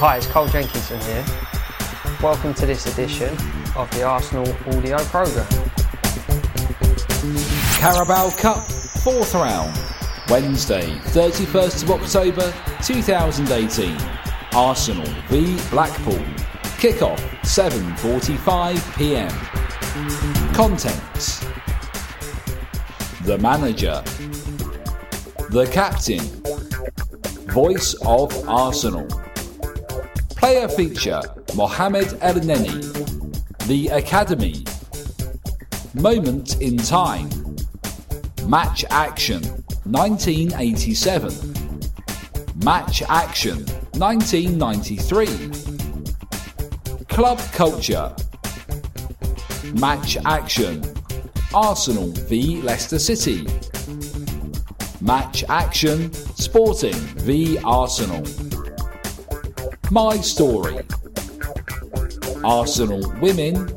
Hi, it's Cole Jenkinson here. Welcome to this edition of the Arsenal audio programme. Carabao Cup, fourth round, Wednesday, 31st of October 2018. Arsenal v Blackpool. Kickoff 7:45 p.m. Contents: The manager, the captain, voice of Arsenal. Player feature Mohamed Elneny. The Academy. Moment in time. Match action 1987. Match action 1993. Club culture. Match action Arsenal v Leicester City. Match action Sporting v Arsenal. My story. Arsenal women.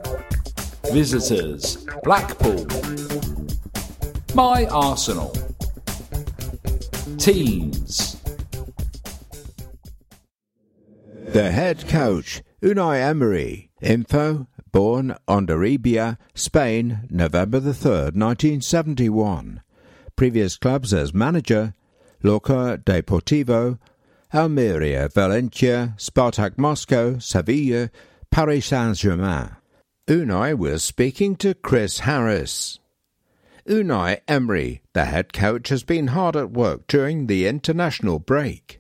Visitors. Blackpool. My Arsenal. Teams. The head coach, Unai Emery. Info, born Hondarribia, Spain, November the 3rd, 1971. Previous clubs as manager, Lorca Deportivo, Almeria, Valencia, Spartak Moscow, Sevilla, Paris Saint-Germain. Unai was speaking to Chris Harris. Unai Emery, the head coach, has been hard at work during the international break.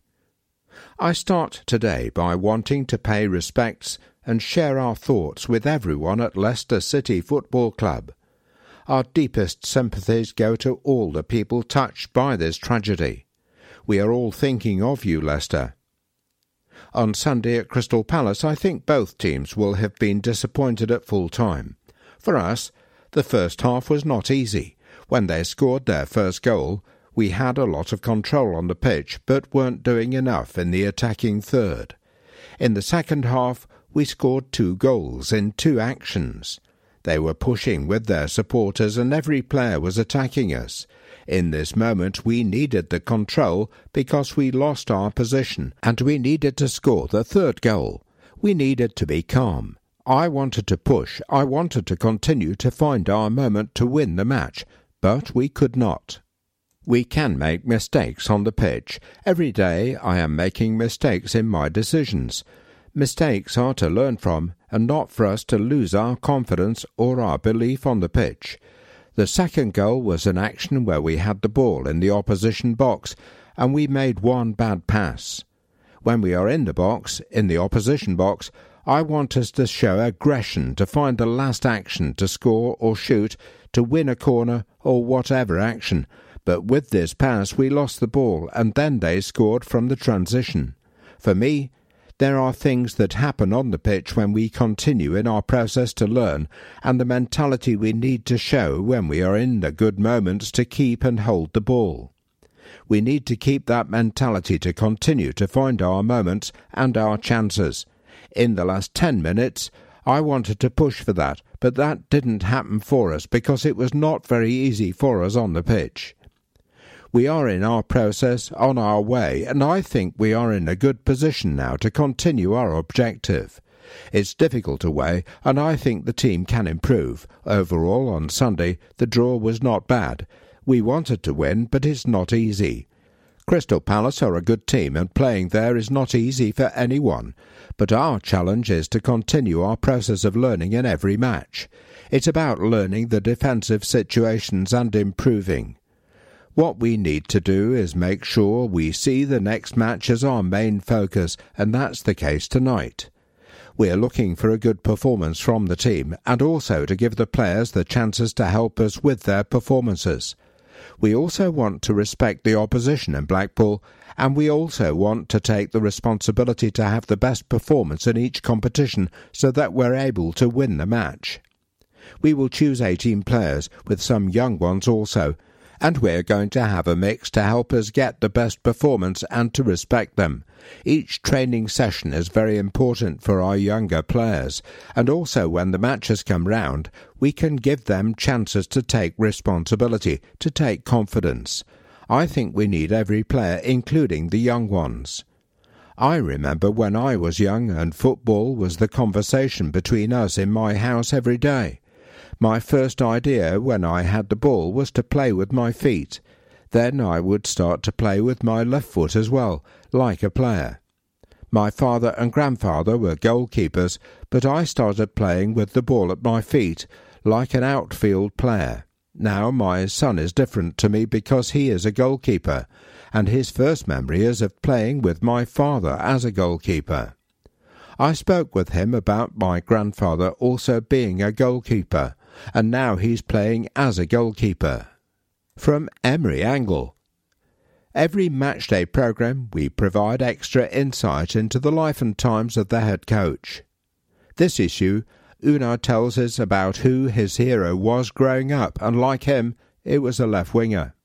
I start today by wanting to pay respects and share our thoughts with everyone at Leicester City Football Club. Our deepest sympathies go to all the people touched by this tragedy. We are all thinking of you, Leicester. On Sunday at Crystal Palace, I think both teams will have been disappointed at full time. For us, the first half was not easy. When they scored their first goal, we had a lot of control on the pitch, but weren't doing enough in the attacking third. In the second half, we scored two goals in two actions. They were pushing with their supporters, and every player was attacking us. In this moment, we needed the control because we lost our position, and we needed to score the third goal. We needed to be calm. I wanted to push. I wanted to continue to find our moment to win the match, but we could not. We can make mistakes on the pitch. Every day I am making mistakes in my decisions. Mistakes are to learn from, and not for us to lose our confidence or our belief on the pitch. The second goal was an action where we had the ball in the opposition box, and we made one bad pass. When we are in the box, in the opposition box, I want us to show aggression, to find the last action, to score or shoot, to win a corner, or whatever action. But with this pass, we lost the ball, and then they scored from the transition. For me, There are things that happen on the pitch when we continue in our process to learn, and the mentality we need to show when we are in the good moments to keep and hold the ball. We need to keep that mentality to continue to find our moments and our chances. In the last 10 minutes, I wanted to push for that, but that didn't happen for us because it was not very easy for us on the pitch. We are in our process, on our way, and I think we are in a good position now to continue our objective. It's difficult away, and I think the team can improve. Overall, on Sunday, the draw was not bad. We wanted to win, but it's not easy. Crystal Palace are a good team, and playing there is not easy for anyone. But our challenge is to continue our process of learning in every match. It's about learning the defensive situations and improving. What we need to do is make sure we see the next match as our main focus, and that's the case tonight. We are looking for a good performance from the team and also to give the players the chances to help us with their performances. We also want to respect the opposition in Blackpool, and we also want to take the responsibility to have the best performance in each competition so that we're able to win the match. We will choose 18 players, with some young ones also, and we're going to have a mix to help us get the best performance and to respect them. Each training session is very important for our younger players, and also when the matches come round, we can give them chances to take responsibility, to take confidence. I think we need every player, including the young ones. I remember when I was young and football was the conversation between us in my house every day. My first idea when I had the ball was to play with my feet. Then I would start to play with my left foot as well, like a player. My father and grandfather were goalkeepers, but I started playing with the ball at my feet, like an outfield player. Now my son is different to me because he is a goalkeeper, and his first memory is of playing with my father as a goalkeeper. I spoke with him about my grandfather also being a goalkeeper, and now he's playing as a goalkeeper. From Emery Angle. Every matchday programme, we provide extra insight into the life and times of the head coach. This issue, Unai tells us about who his hero was growing up, and like him, it was a left winger.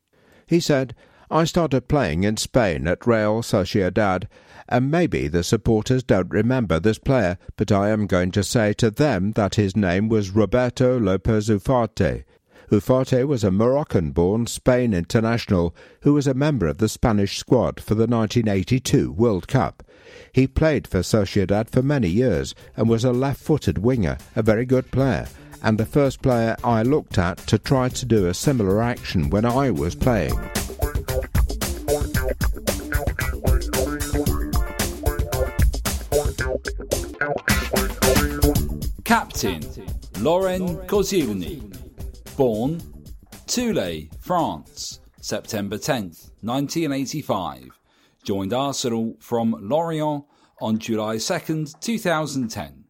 He said, I started playing in Spain at Real Sociedad, and maybe the supporters don't remember this player, but I am going to say to them that his name was Roberto Lopez Ufarte. Ufarte was a Moroccan born Spain international who was a member of the Spanish squad for the 1982 World Cup. He played for Sociedad for many years and was a left footed winger, a very good player, and the first player I looked at to try to do a similar action when I was playing. Captain Laurent Koscielny, born Toulon, France, September 10th, 1985. Joined Arsenal from Lorient on July 2nd, 2010.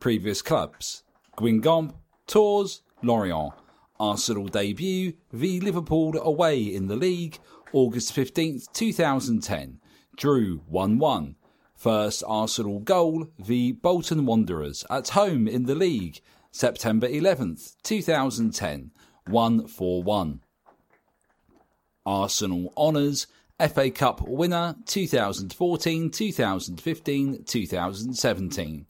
Previous clubs Guingamp, Tours, Lorient. Arsenal debut v Liverpool away in the league August 15th, 2010. Drew 1 1. First Arsenal goal v Bolton Wanderers at home in the league September 11th, 2010. 1 4 1. Arsenal honours FA Cup winner 2014, 2015, 2017.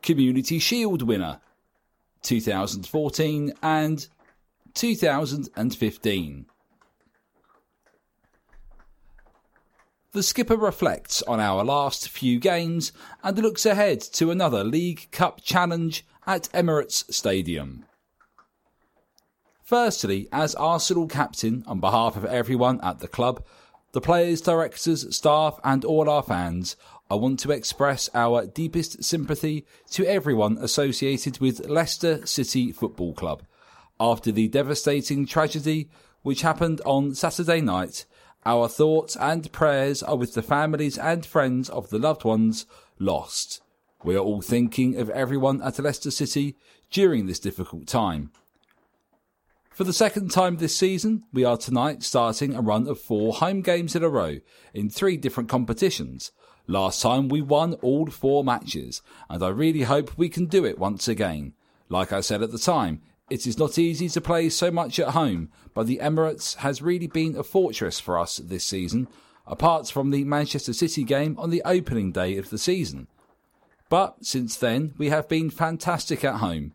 Community Shield winner 2014 and 2015. The skipper reflects on our last few games and looks ahead to another League Cup challenge at Emirates Stadium. Firstly, as Arsenal captain, on behalf of everyone at the club, the players, directors, staff, and all our fans, I want to express our deepest sympathy to everyone associated with Leicester City Football Club after the devastating tragedy which happened on Saturday night our thoughts and prayers are with the families and friends of the loved ones lost. We are all thinking of everyone at Leicester City during this difficult time. For the second time this season, we are tonight starting a run of four home games in a row in three different competitions Last time we won all four matches, and I really hope we can do it once again. Like I said at the time, it is not easy to play so much at home, but the Emirates has really been a fortress for us this season, apart from the Manchester City game on the opening day of the season. But since then, we have been fantastic at home,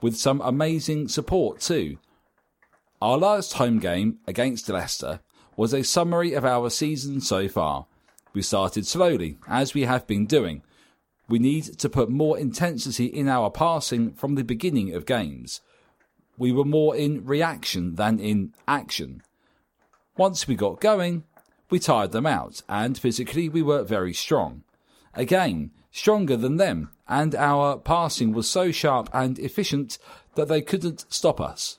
with some amazing support too. Our last home game against Leicester was a summary of our season so far. We started slowly, as we have been doing. We need to put more intensity in our passing from the beginning of games. We were more in reaction than in action. Once we got going, we tired them out, and physically we were very strong. Again, stronger than them, and our passing was so sharp and efficient that they couldn't stop us.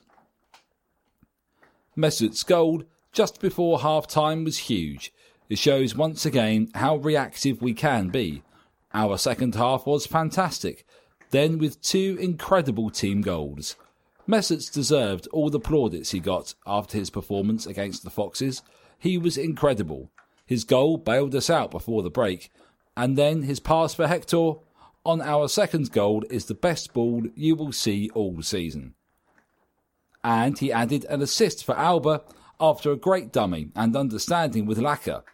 Mesut's goal just before half time was huge. It shows once again how reactive we can be. Our second half was fantastic, then with two incredible team goals. Mesut deserved all the plaudits he got after his performance against the Foxes. He was incredible. His goal bailed us out before the break, and then his pass for Hector on our second goal is the best ball you will see all season. And he added an assist for Auba after a great dummy and understanding with Laca.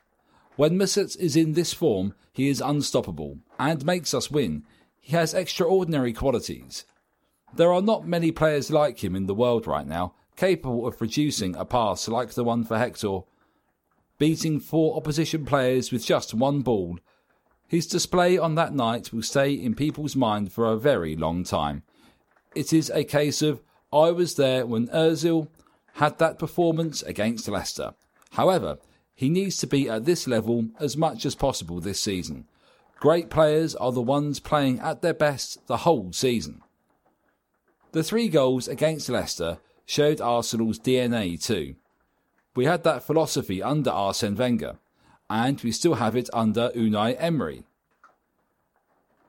When Mesut is in this form, he is unstoppable and makes us win. He has extraordinary qualities. There are not many players like him in the world right now, capable of producing a pass like the one for Hector, beating four opposition players with just one ball his display on that night will stay in people's mind for a very long time. It is a case of I was there when Ozil had that performance against Leicester. However, he needs to be at this level as much as possible this season. Great players are the ones playing at their best the whole season. The three goals against Leicester showed Arsenal's DNA too. We had that philosophy under Arsene Wenger and we still have it under Unai Emery.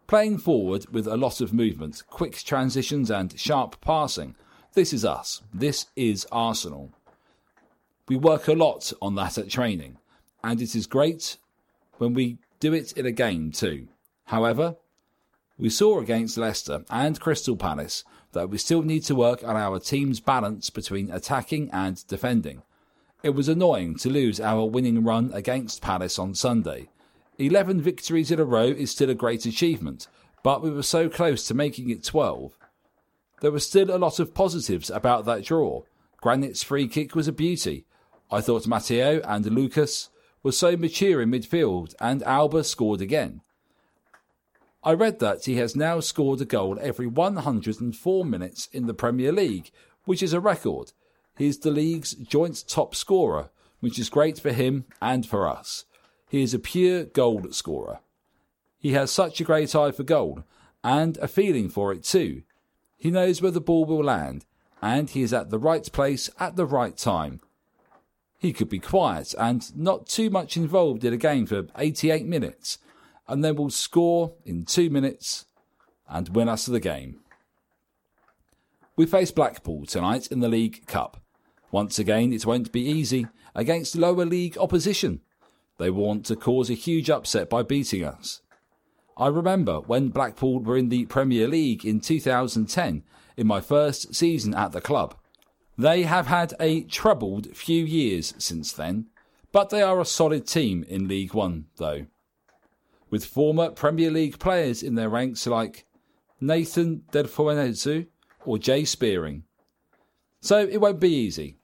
Playing forward with a lot of movement, quick transitions, and sharp passing, this is us. This is Arsenal. We work a lot on that at training, and it is great when we do it in a game too. However, we saw against Leicester and Crystal Palace that we still need to work on our team's balance between attacking and defending. It was annoying to lose our winning run against Palace on Sunday. 11 victories in a row is still a great achievement, but we were so close to making it 12. There were still a lot of positives about that draw. Granit's free kick was a beauty. I thought Matteo and Lucas were so mature in midfield, and Auba scored again. I read that he has now scored a goal every 104 minutes in the Premier League, which is a record. He is the league's joint top scorer, which is great for him and for us. He is a pure goal scorer. He has such a great eye for goal and a feeling for it too. He knows where the ball will land and he is at the right place at the right time. He could be quiet and not too much involved in a game for 88 minutes and then we'll score in two minutes and win us the game. We face Blackpool tonight in the League Cup. Once again, it won't be easy against lower league opposition. They want to cause a huge upset by beating us. I remember when Blackpool were in the Premier League in 2010, in my first season at the club. They have had a troubled few years since then, but they are a solid team in League One, though. With former Premier League players in their ranks like Nathan Delfouneso or Jay Spearing. So it won't be easy.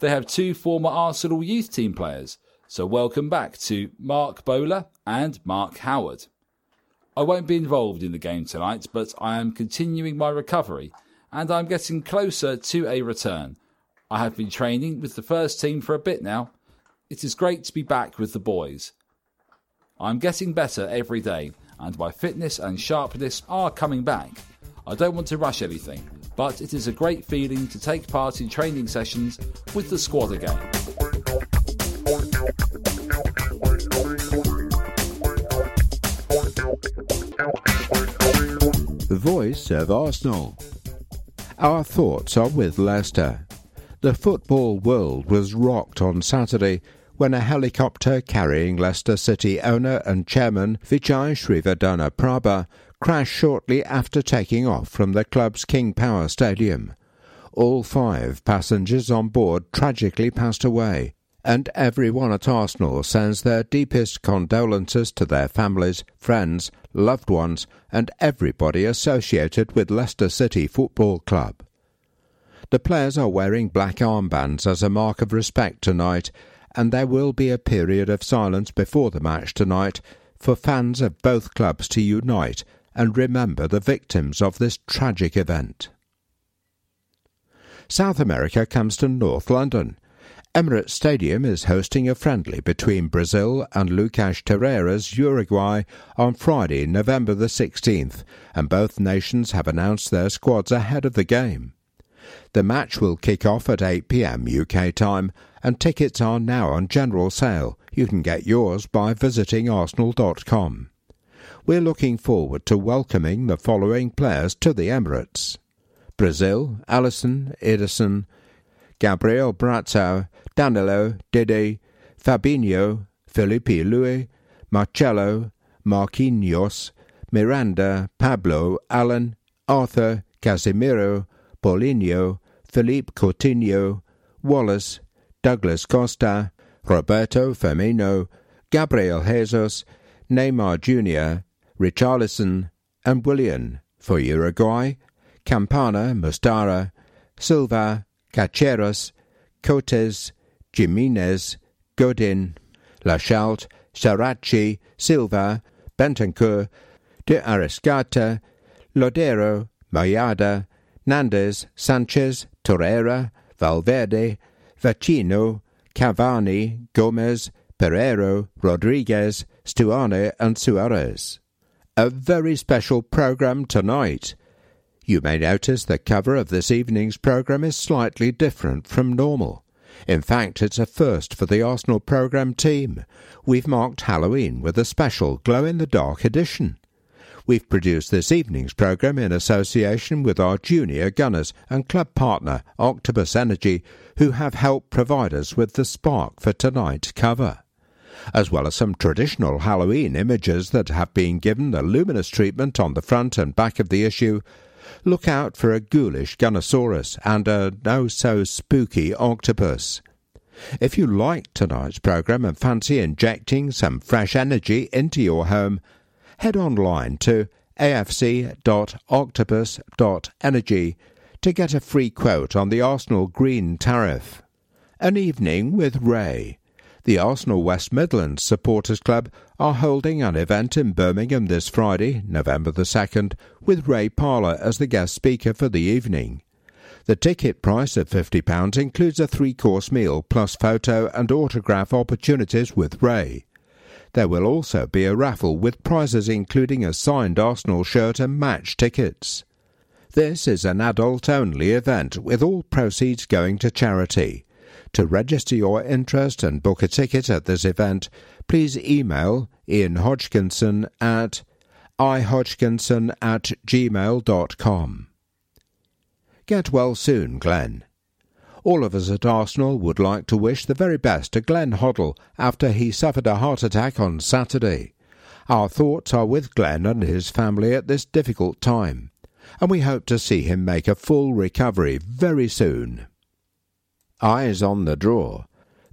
They have two former Arsenal youth team players, so welcome back to Marc Bola and Mark Howard. I won't be involved in the game tonight, but I am continuing my recovery and I'm getting closer to a return. I have been training with the first team for a bit now. It is great to be back with the boys. I'm getting better every day, and my fitness and sharpness are coming back. I don't want to rush anything, but it is a great feeling to take part in training sessions with the squad again. The voice of Arsenal. Our thoughts are with Leicester. The football world was rocked on Saturday when a helicopter carrying Leicester City owner and chairman Vichai Srivaddhanaprabha crashed shortly after taking off from the club's King Power Stadium. All five passengers on board tragically passed away, and everyone at Arsenal sends their deepest condolences to their families, friends, loved ones, and everybody associated with Leicester City Football Club. The players are wearing black armbands as a mark of respect tonight, and there will be a period of silence before the match tonight for fans of both clubs to unite and remember the victims of this tragic event. South America comes to North London. Emirates Stadium is hosting a friendly between Brazil and Lucas Torreira's Uruguay on Friday, November the 16th, and both nations have announced their squads ahead of the game. The match will kick off at 8 pm UK time, and tickets are now on general sale. You can get yours by visiting arsenal.com. We're looking forward to welcoming the following players to the Emirates Brazil, Alisson, Ederson, Gabriel Brazao, Danilo, Dede, Fabinho, Filipe Luis, Marcelo, Marquinhos, Miranda, Pablo, Allan, Arthur, Casemiro, Paulinho, Philippe Coutinho, Walace, Douglas Costa, Roberto Firmino, Gabriel Jesus, Neymar Jr., Richarlison, and Willian for Uruguay, Campana, Muslera, Silva, Caceres, Coates, Gimenez, Godin, Laxalt, Saracchi, Silva, Bentancur, De Arrascaeta, Lodeiro, Mayada, Nandez, Sanchez, Torreira, Valverde, Vecino, Cavani, Gomez, Pereiro, Rodriguez, Stuani, and Suarez. A very special program tonight. You may notice the cover of this evening's program is slightly different from normal. In fact, it's a first for the Arsenal program team. We've marked Halloween with a special glow in the dark edition. We've produced this evening's programme in association with our junior gunners and club partner, Octopus Energy, who have helped provide us with the spark for tonight's cover. As well as some traditional Halloween images that have been given the luminous treatment on the front and back of the issue, look out for a ghoulish Gunnosaurus and a no so spooky octopus. If you like tonight's programme and fancy injecting some fresh energy into your home, head online to afc.octopus.energy to get a free quote on the Arsenal Green tariff. An evening with Ray. The Arsenal West Midlands Supporters Club are holding an event in Birmingham this Friday, November the 2nd, with Ray Parlour as the guest speaker for the evening. The ticket price of £50 includes a three course meal plus photo and autograph opportunities with Ray. There will also be a raffle with prizes including a signed Arsenal shirt and match tickets. This is an adult only event with all proceeds going to charity. To register your interest and book a ticket at this event, please email Ian Hodgkinson at ihodgkinson at gmail.com. Get well soon, Glenn. All of us at Arsenal would like to wish the very best to Glenn Hoddle after he suffered a heart attack on Saturday. Our thoughts are with Glenn and his family at this difficult time, and we hope to see him make a full recovery very soon. Eyes on the draw.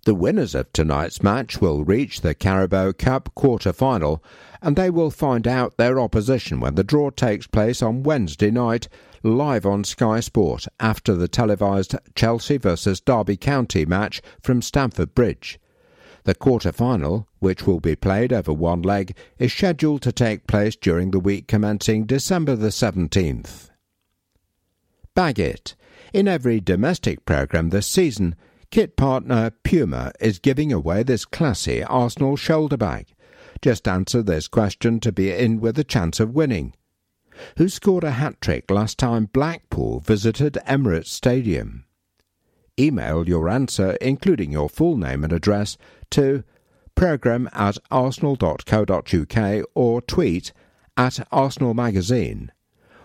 The winners of tonight's match will reach the Carabao Cup quarter final, and they will find out their opposition when the draw takes place on Wednesday night live on Sky Sport after the televised Chelsea vs Derby County match from Stamford Bridge. The quarter final, which will be played over one leg, is scheduled to take place during the week commencing December the 17th. Bag it. In every domestic programme this season, kit partner Puma is giving away this classy Arsenal shoulder bag. Just answer this question to be in with a chance of winning who scored a hat trick last time Blackpool visited Emirates Stadium. Email your answer, including your full name and address, to programme at arsenal.co.uk or tweet at Arsenal Magazine.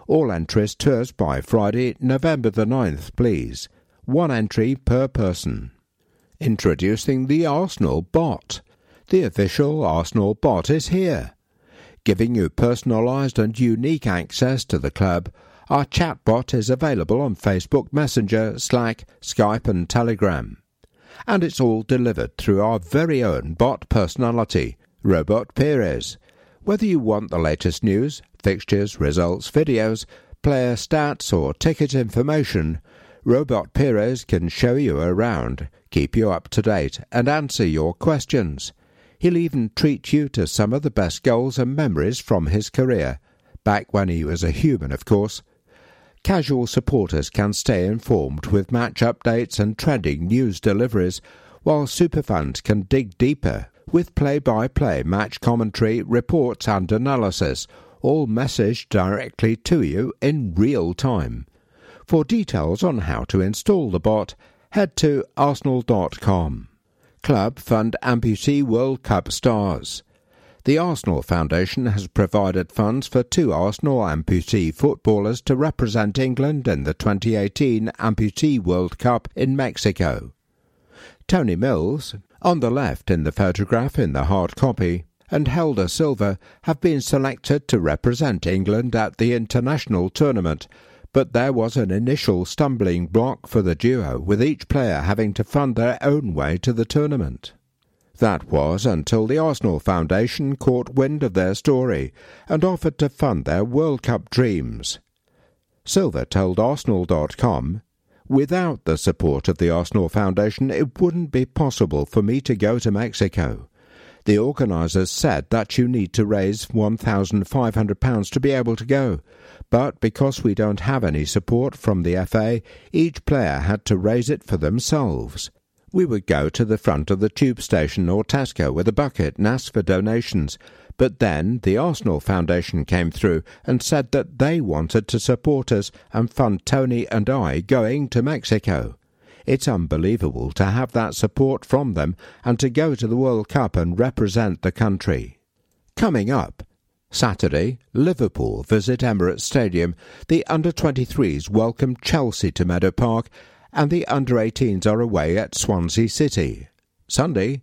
All entries to us by Friday, November the 9th, please. One entry per person. Introducing the Arsenal bot. The official Arsenal bot is here. Giving you personalised and unique access to the club, our chatbot is available on Facebook Messenger, Slack, Skype, and Telegram. And it's all delivered through our very own bot personality, Robot Pires. Whether you want the latest news, fixtures, results, videos, player stats, or ticket information, Robot Pires can show you around, keep you up to date, and answer your questions. He'll even treat you to some of the best goals and memories from his career, back when he was a human, of course. Casual supporters can stay informed with match updates and trending news deliveries, while superfans can dig deeper with play by play match commentary, reports, and analysis, all messaged directly to you in real time. For details on how to install the bot, head to arsenal.com. Club Fund Amputee World Cup Stars. The Arsenal Foundation has provided funds for two Arsenal amputee footballers to represent England in the 2018 Amputee World Cup in Mexico. Tony Mills, on the left in the photograph in the hard copy, and Helder Silva have been selected to represent England at the international tournament, but there was an initial stumbling block for the duo, with each player having to fund their own way to the tournament. That was until the Arsenal Foundation caught wind of their story and offered to fund their World Cup dreams. Silva told Arsenal.com, Without the support of the Arsenal Foundation, it wouldn't be possible for me to go to Mexico. The organisers said that you need to raise £1,500 to be able to go, but because we don't have any support from the FA, each player had to raise it for themselves we would go to the front of the tube station or Tesco with a bucket and ask for donations. But then the Arsenal Foundation came through and said that they wanted to support us and fund Tony and I going to Mexico. It's unbelievable to have that support from them and to go to the World Cup and represent the country. Coming up, Saturday, Liverpool visit Emirates Stadium. The under 23s welcome Chelsea to Meadow Park and the under 18s are away at Swansea City. Sunday,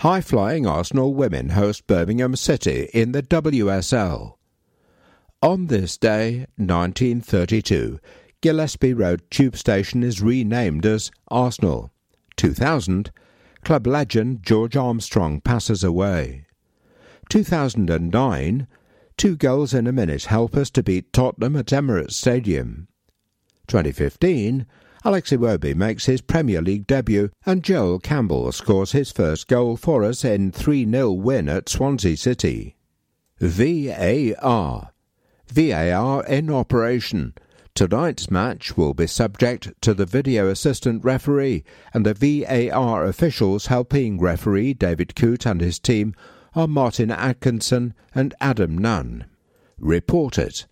high flying Arsenal women host Birmingham City in the WSL. On this day, 1932, Gillespie Road Tube Station is renamed as Arsenal. 2000, club legend George Armstrong passes away. 2009, two goals in a minute help us to beat Tottenham at Emirates Stadium. 2015, Alex Iwobi makes his Premier League debut and Joel Campbell scores his first goal for us in 3-0 win at Swansea City. VAR VAR in operation. Tonight's match will be subject to the video assistant referee, and the VAR officials helping referee David Coote and his team are Martin Atkinson and Adam Nunn. Report it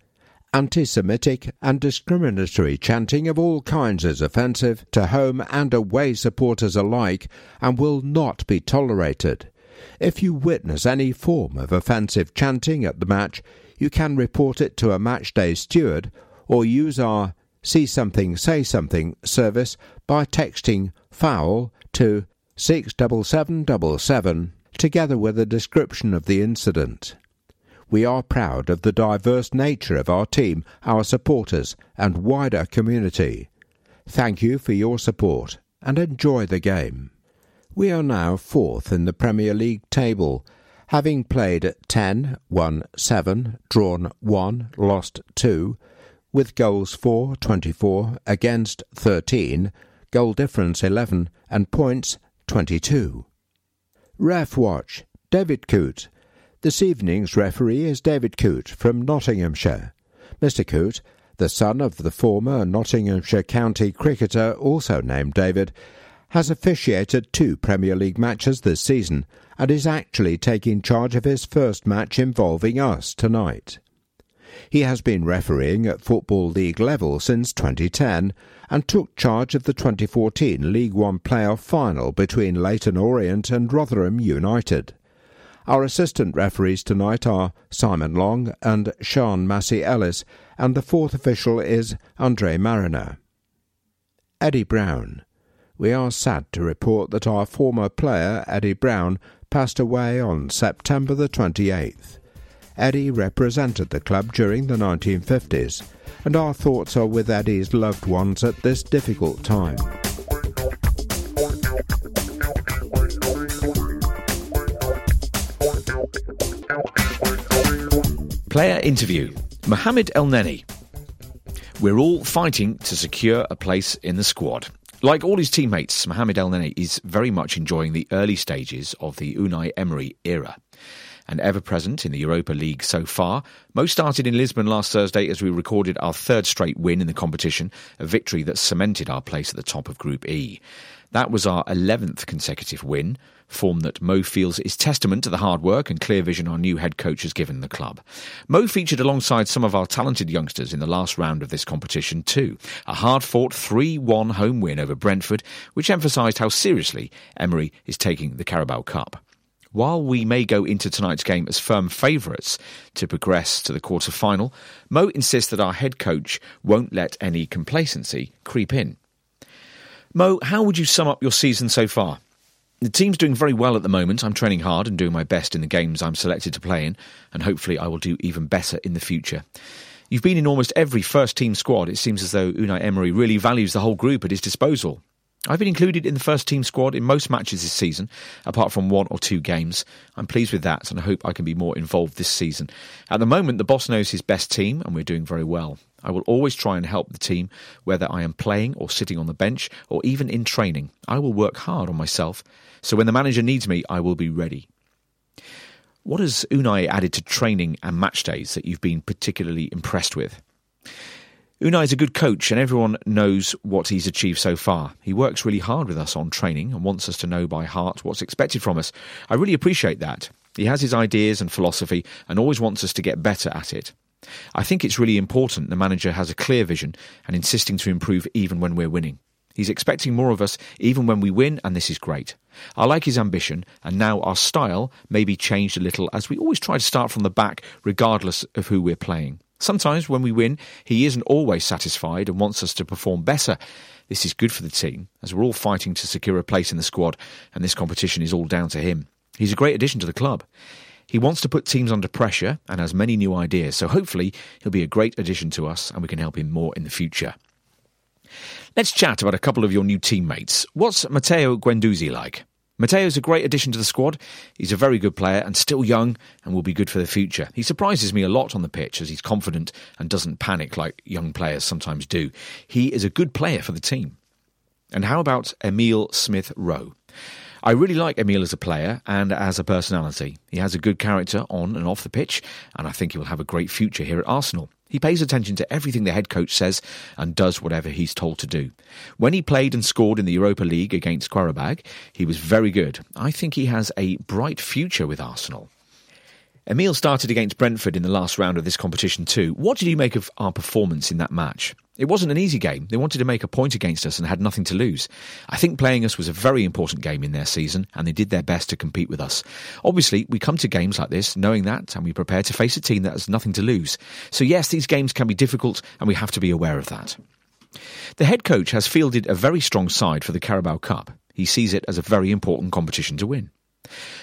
anti Semitic and discriminatory chanting of all kinds is offensive to home and away supporters alike and will not be tolerated. If you witness any form of offensive chanting at the match, you can report it to a matchday steward or use our See Something Say Something service by texting foul to 67777 together with a description of the incident. We are proud of the diverse nature of our team, our supporters, and wider community. Thank you for your support and enjoy the game. We are now fourth in the Premier League table, having played 10, won 7, drawn 1, lost 2, with goals 4, 24, against 13, goal difference 11, and points 22. Ref Watch David Coote this evening's referee is David Coote from Nottinghamshire. Mr. Coote, the son of the former Nottinghamshire county cricketer also named David, has officiated two Premier League matches this season and is actually taking charge of his first match involving us tonight. He has been refereeing at Football League level since 2010 and took charge of the 2014 League One playoff final between Leyton Orient and Rotherham United. Our assistant referees tonight are Simon Long and Sian Massey Ellis, and the fourth official is Andre Marriner. Eddie Brown. we are sad to report that our former player, Eddie Brown, passed away on September the 28th. Eddie represented the club during the 1950s, and our thoughts are with Eddie's loved ones at this difficult time. Player interview Mohamed Elneny. We're all fighting to secure a place in the squad. Like all his teammates, Mohamed Elneny is very much enjoying the early stages of the Unai Emery era. And ever present in the Europa League so far, Mo started in Lisbon last Thursday as we recorded our third straight win in the competition, a victory that cemented our place at the top of Group E. That was our 11th consecutive win, form that Mo feels is testament to the hard work and clear vision our new head coach has given the club. Mo featured alongside some of our talented youngsters in the last round of this competition too. A hard-fought 3-1 home win over Brentford, which emphasised how seriously Emery is taking the Carabao Cup. While we may go into tonight's game as firm favourites to progress to the quarter final, Mo insists that our head coach won't let any complacency creep in. Mo, how would you sum up your season so far? The team's doing very well at the moment. I'm training hard and doing my best in the games I'm selected to play in, and hopefully I will do even better in the future. You've been in almost every first team squad. It seems as though Unai Emery really values the whole group at his disposal. I've been included in the first team squad in most matches this season, apart from one or two games. I'm pleased with that and I hope I can be more involved this season. At the moment, the boss knows his best team and we're doing very well. I will always try and help the team, whether I am playing or sitting on the bench or even in training. I will work hard on myself, so when the manager needs me, I will be ready. What has Unai added to training and match days that you've been particularly impressed with? Unai is a good coach and everyone knows what he's achieved so far. He works really hard with us on training and wants us to know by heart what's expected from us. I really appreciate that. He has his ideas and philosophy and always wants us to get better at it. I think it's really important the manager has a clear vision and insisting to improve even when we're winning. He's expecting more of us even when we win, and this is great. I like his ambition, and now our style may be changed a little as we always try to start from the back regardless of who we're playing. Sometimes when we win, he isn't always satisfied and wants us to perform better. This is good for the team, as we're all fighting to secure a place in the squad, and this competition is all down to him. He's a great addition to the club. He wants to put teams under pressure and has many new ideas, so hopefully he'll be a great addition to us and we can help him more in the future. Let's chat about a couple of your new teammates. What's Matteo Guendouzi like? Matteo's a great addition to the squad. He's a very good player and still young and will be good for the future. He surprises me a lot on the pitch as he's confident and doesn't panic like young players sometimes do. He is a good player for the team. And how about Emil Smith Rowe? I really like Emil as a player and as a personality. He has a good character on and off the pitch, and I think he will have a great future here at Arsenal. He pays attention to everything the head coach says and does whatever he's told to do. When he played and scored in the Europa League against Qarabag, he was very good. I think he has a bright future with Arsenal. Emil started against Brentford in the last round of this competition too. What did you make of our performance in that match? It wasn't an easy game. They wanted to make a point against us and had nothing to lose. I think playing us was a very important game in their season and they did their best to compete with us. Obviously, we come to games like this knowing that and we prepare to face a team that has nothing to lose. So yes, these games can be difficult and we have to be aware of that. The head coach has fielded a very strong side for the Carabao Cup. He sees it as a very important competition to win.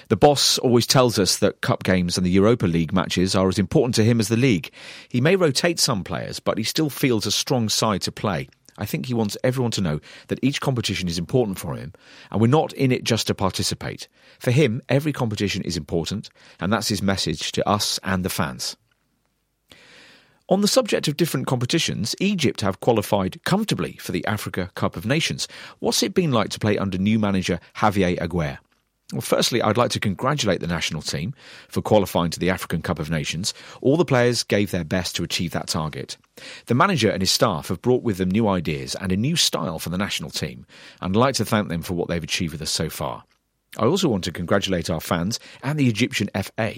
The boss always tells us that cup games and the Europa League matches are as important to him as the league. He may rotate some players, but he still feels a strong side to play. I think he wants everyone to know that each competition is important for him, and we're not in it just to participate. For him, every competition is important, and that's his message to us and the fans. On the subject of different competitions, Egypt have qualified comfortably for the Africa Cup of Nations. What's it been like to play under new manager Javier Aguirre? Well, firstly, I'd like to congratulate the national team for qualifying to the African Cup of Nations. All the players gave their best to achieve that target. The manager and his staff have brought with them new ideas and a new style for the national team, and I'd like to thank them for what they've achieved with us so far. I also want to congratulate our fans and the Egyptian FA.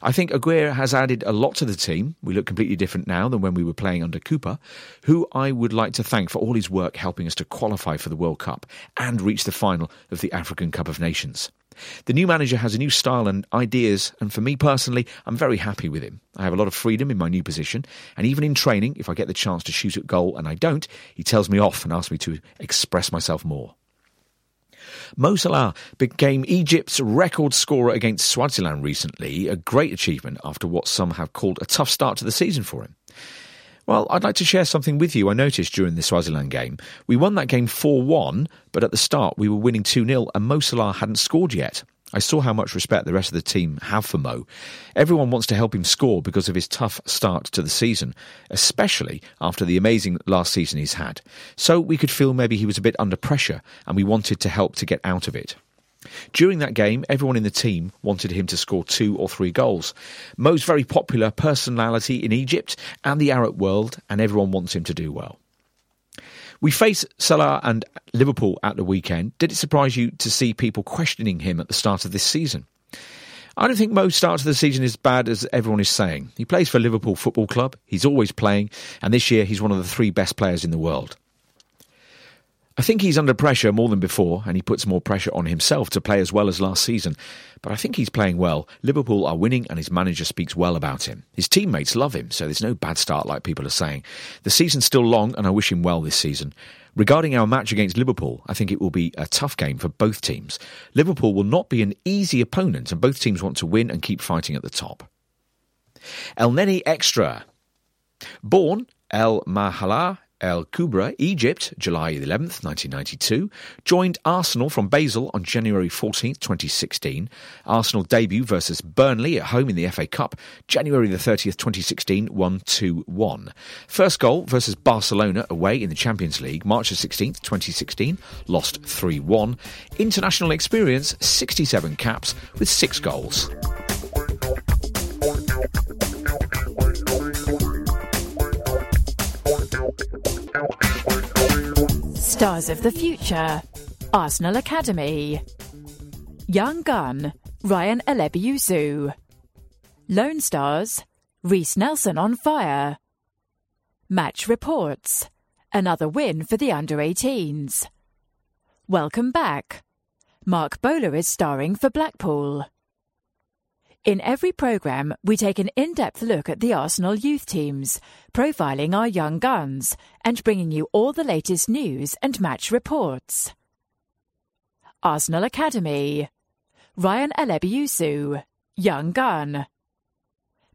I think Aguirre has added a lot to the team. We look completely different now than when we were playing under Cuper, who I would like to thank for all his work helping us to qualify for the World Cup and reach the final of the African Cup of Nations. The new manager has a new style and ideas, and for me personally, I'm very happy with him. I have a lot of freedom in my new position, and even in training, if I get the chance to shoot at goal and I don't, he tells me off and asks me to express myself more. Mo Salah became Egypt's record scorer against Swaziland recently, a great achievement after what some have called a tough start to the season for him. Well, I'd like to share something with you I noticed during the Swaziland game. We won that game 4 1, but at the start we were winning 2 0 and Mo Salah hadn't scored yet. I saw how much respect the rest of the team have for Mo. Everyone wants to help him score because of his tough start to the season, especially after the amazing last season he's had. So we could feel maybe he was a bit under pressure and we wanted to help to get out of it. During that game, everyone in the team wanted him to score two or three goals. Mo's very popular personality in Egypt and the Arab world, and everyone wants him to do well. We face Salah and Liverpool at the weekend. Did it surprise you to see people questioning him at the start of this season? I don't think Mo's start to the season is bad as everyone is saying. He plays for Liverpool Football Club, he's always playing, and this year he's one of the three best players in the world. I think he's under pressure more than before, and he puts more pressure on himself to play as well as last season. But I think he's playing well. Liverpool are winning, and his manager speaks well about him. His teammates love him, so there's no bad start like people are saying. The season's still long, and I wish him well this season. Regarding our match against Liverpool, I think it will be a tough game for both teams. Liverpool will not be an easy opponent, and both teams want to win and keep fighting at the top. Elneny Extra. Born El Mahala El Kubra, Egypt, July 11th, 1992, joined Arsenal from Basel on January 14th, 2016. Arsenal debut versus Burnley at home in the FA Cup, January the 30th, 2016, 1-2-1. First goal versus Barcelona away in the Champions League, March the 16th, 2016, lost 3-1. International experience, 67 caps with 6 goals. Stars of the Future, Arsenal Academy, Young Gun, Ryan Alebiosu, Lone Stars, Reiss Nelson on fire, Match Reports, another win for the under 18s. Welcome back. Marc Bola is starring for Blackpool. In every programme, we take an in depth look at the Arsenal youth teams, profiling our young guns, and bringing you all the latest news and match reports. Arsenal Academy Ryan Alebiosu, Young Gun.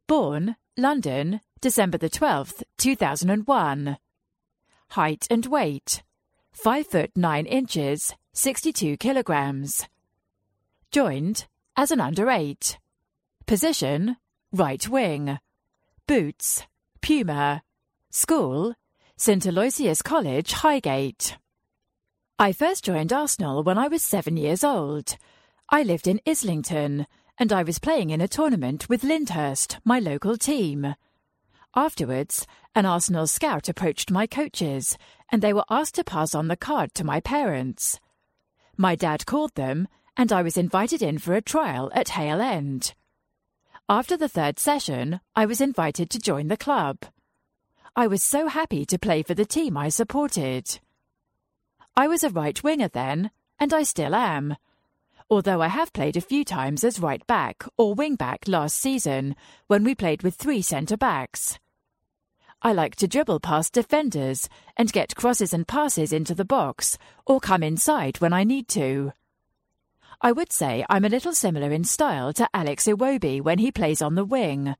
Born, London, December the 12th, 2001. Height and weight 5 foot 9 inches, 62 kilograms. Joined as an under 8. Position right wing. Boots Puma. School St Aloysius College, Highgate. I first joined Arsenal when I was seven years old. I lived in Islington and I was playing in a tournament with Lyndhurst, my local team. Afterwards, an Arsenal scout approached my coaches and they were asked to pass on the card to my parents. My dad called them and I was invited in for a trial at Hale End. After the third session, I was invited to join the club. I was so happy to play for the team I supported. I was a right winger then, and I still am. Although I have played a few times as right back or wing back last season when we played with three centre backs. I like to dribble past defenders and get crosses and passes into the box or come inside when I need to. I would say I'm a little similar in style to Alex Iwobi when he plays on the wing.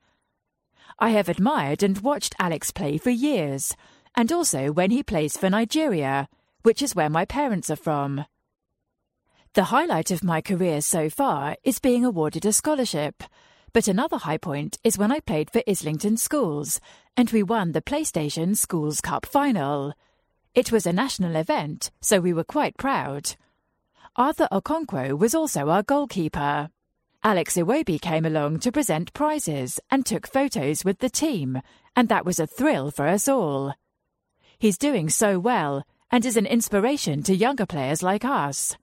I have admired and watched Alex play for years, and also when he plays for Nigeria, which is where my parents are from. The highlight of my career so far is being awarded a scholarship, but another high point is when I played for Islington Schools and we won the PlayStation Schools Cup final. It was a national event, so we were quite proud. Arthur Okonkwo was also our goalkeeper. Alex Iwobi came along to present prizes and took photos with the team, and that was a thrill for us all. He's doing so well and is an inspiration to younger players like us.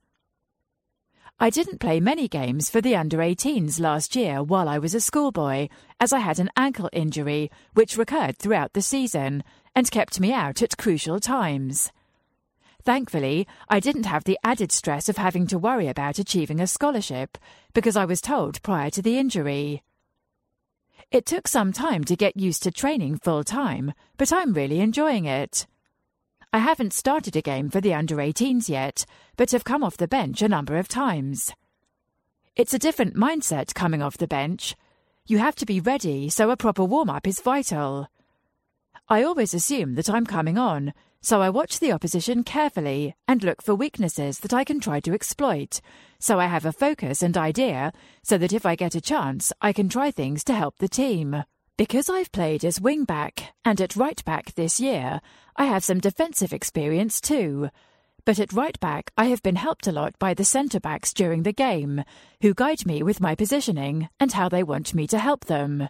I didn't play many games for the under 18s last year while I was a schoolboy, as I had an ankle injury which recurred throughout the season and kept me out at crucial times. Thankfully, I didn't have the added stress of having to worry about achieving a scholarship because I was told prior to the injury. It took some time to get used to training full time, but I'm really enjoying it. I haven't started a game for the under 18s yet, but have come off the bench a number of times. It's a different mindset coming off the bench. You have to be ready, so a proper warm up is vital. I always assume that I'm coming on, so I watch the opposition carefully and look for weaknesses that I can try to exploit, so I have a focus and idea so that if I get a chance, I can try things to help the team. Because I've played as wing back and at right back this year, I have some defensive experience too. But at right back, I have been helped a lot by the centre backs during the game, who guide me with my positioning and how they want me to help them.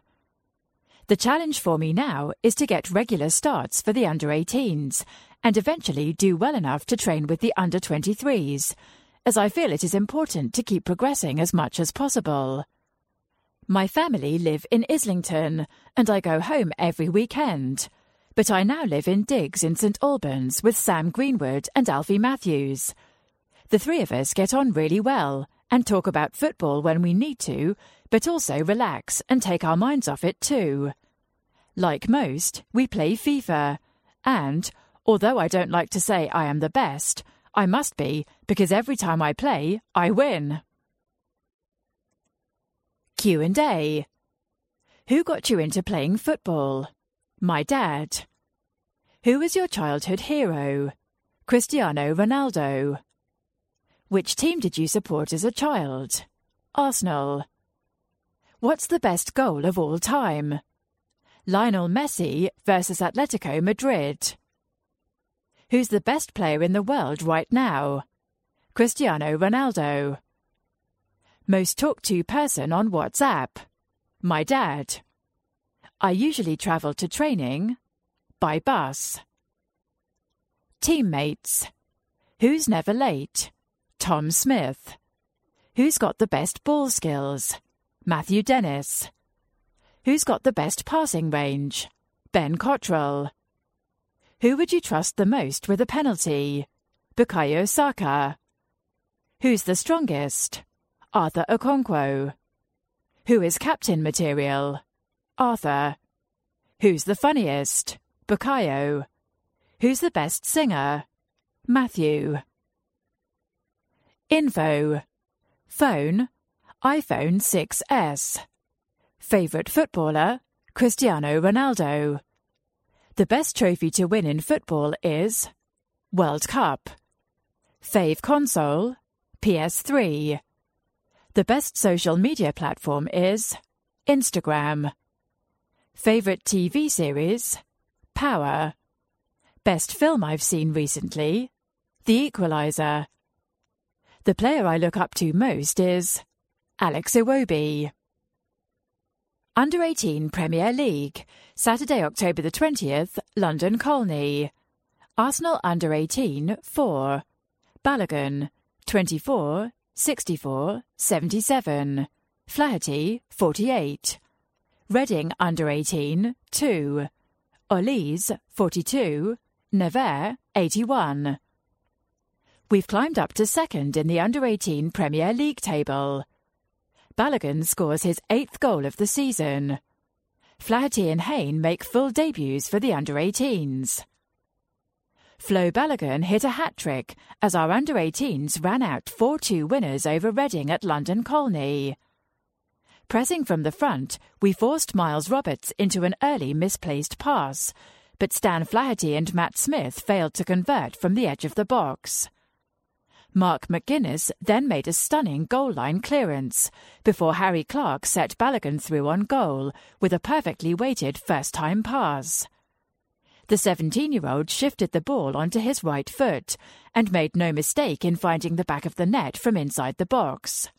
The challenge for me now is to get regular starts for the under 18s and eventually do well enough to train with the under 23s, as I feel it is important to keep progressing as much as possible. My family live in Islington, and I go home every weekend. But I now live in Diggs in St Albans with Sam Greenwood and Alfie Matthews. The three of us get on really well and talk about football when we need to, but also relax and take our minds off it too. Like most, we play FIFA, and, although I don't like to say I am the best, I must be because every time I play, I win. Q&A Who got you into playing football? My dad. Who was your childhood hero? Cristiano Ronaldo. Which team did you support as a child? Arsenal. What's the best goal of all time? Lionel Messi versus Atletico Madrid. Who's the best player in the world right now? Cristiano Ronaldo. Most talked to person on WhatsApp? My dad. I usually travel to training by bus. Teammates. Who's never late? Tom Smith. Who's got the best ball skills? Matthew Dennis. Who's got the best passing range? Ben Cottrell. Who would you trust the most with a penalty? Bukayo Saka. Who's the strongest? Arthur Okonkwo. Who is captain material? Arthur. Who's the funniest? Bukayo. Who's the best singer? Matthew. Info. Phone. iPhone 6S. Favourite footballer? Cristiano Ronaldo. The best trophy to win in football is World Cup. Fave console? PS3. The best social media platform is Instagram. Favourite TV series? Power. Best film I've seen recently? The Equalizer. The player I look up to most is Alex Iwobi. Under 18 Premier League, Saturday, October the 20th, London Colney. Arsenal Under 18 4. Balogun 24, 64, 77. Flaherty 48. Reading Under 18 2. Olise 42. Nevers 81. We've climbed up to second in the Under 18 Premier League table. Balogun scores his eighth goal of the season. Flaherty and Hein make full debuts for the under 18s. Flo Balogun hit a hat trick as our under 18s ran out 4 2 winners over Reading at London Colney. Pressing from the front, we forced Miles Roberts into an early misplaced pass, but Stan Flaherty and Matt Smith failed to convert from the edge of the box. Mark McGuinness then made a stunning goal line clearance before Harry Clarke set Balogun through on goal with a perfectly weighted first time pass. The 17 year old shifted the ball onto his right foot and made no mistake in finding the back of the net from inside the box.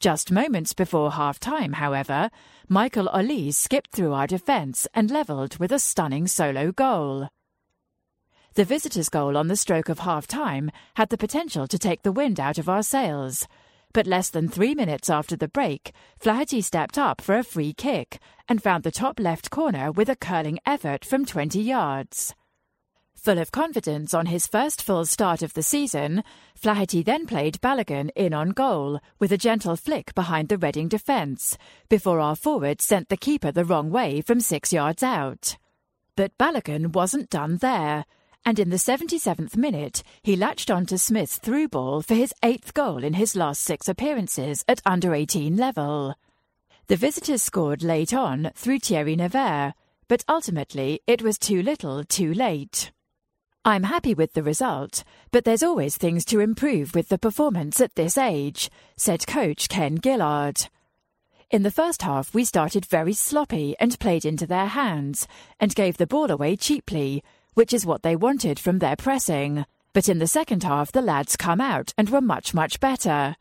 Just moments before half time, however, Michael Olise skipped through our defence and levelled with a stunning solo goal. The visitors' goal on the stroke of half time had the potential to take the wind out of our sails. But less than three minutes after the break, Flaherty stepped up for a free kick and found the top left corner with a curling effort from 20 yards. Full of confidence on his first full start of the season, Flaherty then played Balogun in on goal with a gentle flick behind the Reading defence before our forward sent the keeper the wrong way from six yards out. But Balogun wasn't done there and in the 77th minute, he latched on to Smith's through ball for his eighth goal in his last six appearances at under 18 level. The visitors scored late on through Thierry Nevers, but ultimately it was too little too late. I'm happy with the result, but there's always things to improve with the performance at this age, said coach Ken Gillard. In the first half, we started very sloppy and played into their hands, and gave the ball away cheaply, which is what they wanted from their pressing. But in the second half, the lads come out and were much, much better.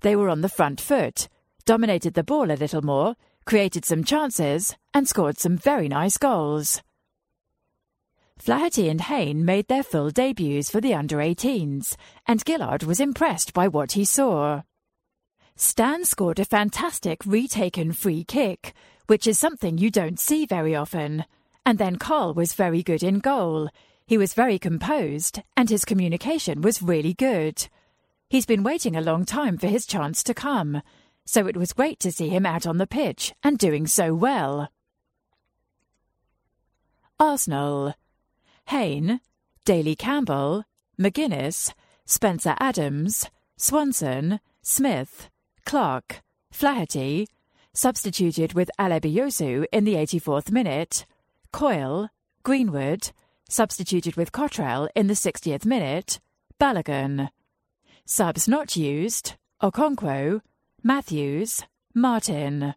They were on the front foot, dominated the ball a little more, created some chances, and scored some very nice goals. Flaherty and Hein made their full debuts for the under 18s, and Gillard was impressed by what he saw. Stan scored a fantastic retaken free kick, which is something you don't see very often. And then Karl was very good in goal. He was very composed, and his communication was really good. He's been waiting a long time for his chance to come, so it was great to see him out on the pitch and doing so well. Arsenal. Hein, Daly Campbell, McGuinness, Spencer Adams, Swanson, Smith, Clarke, Flaherty, substituted with Alebiosu in the 84th minute, Coyle, Greenwood, substituted with Cottrell in the 60th minute, Balogun. Subs not used, Okonkwo, Matthews, Martin.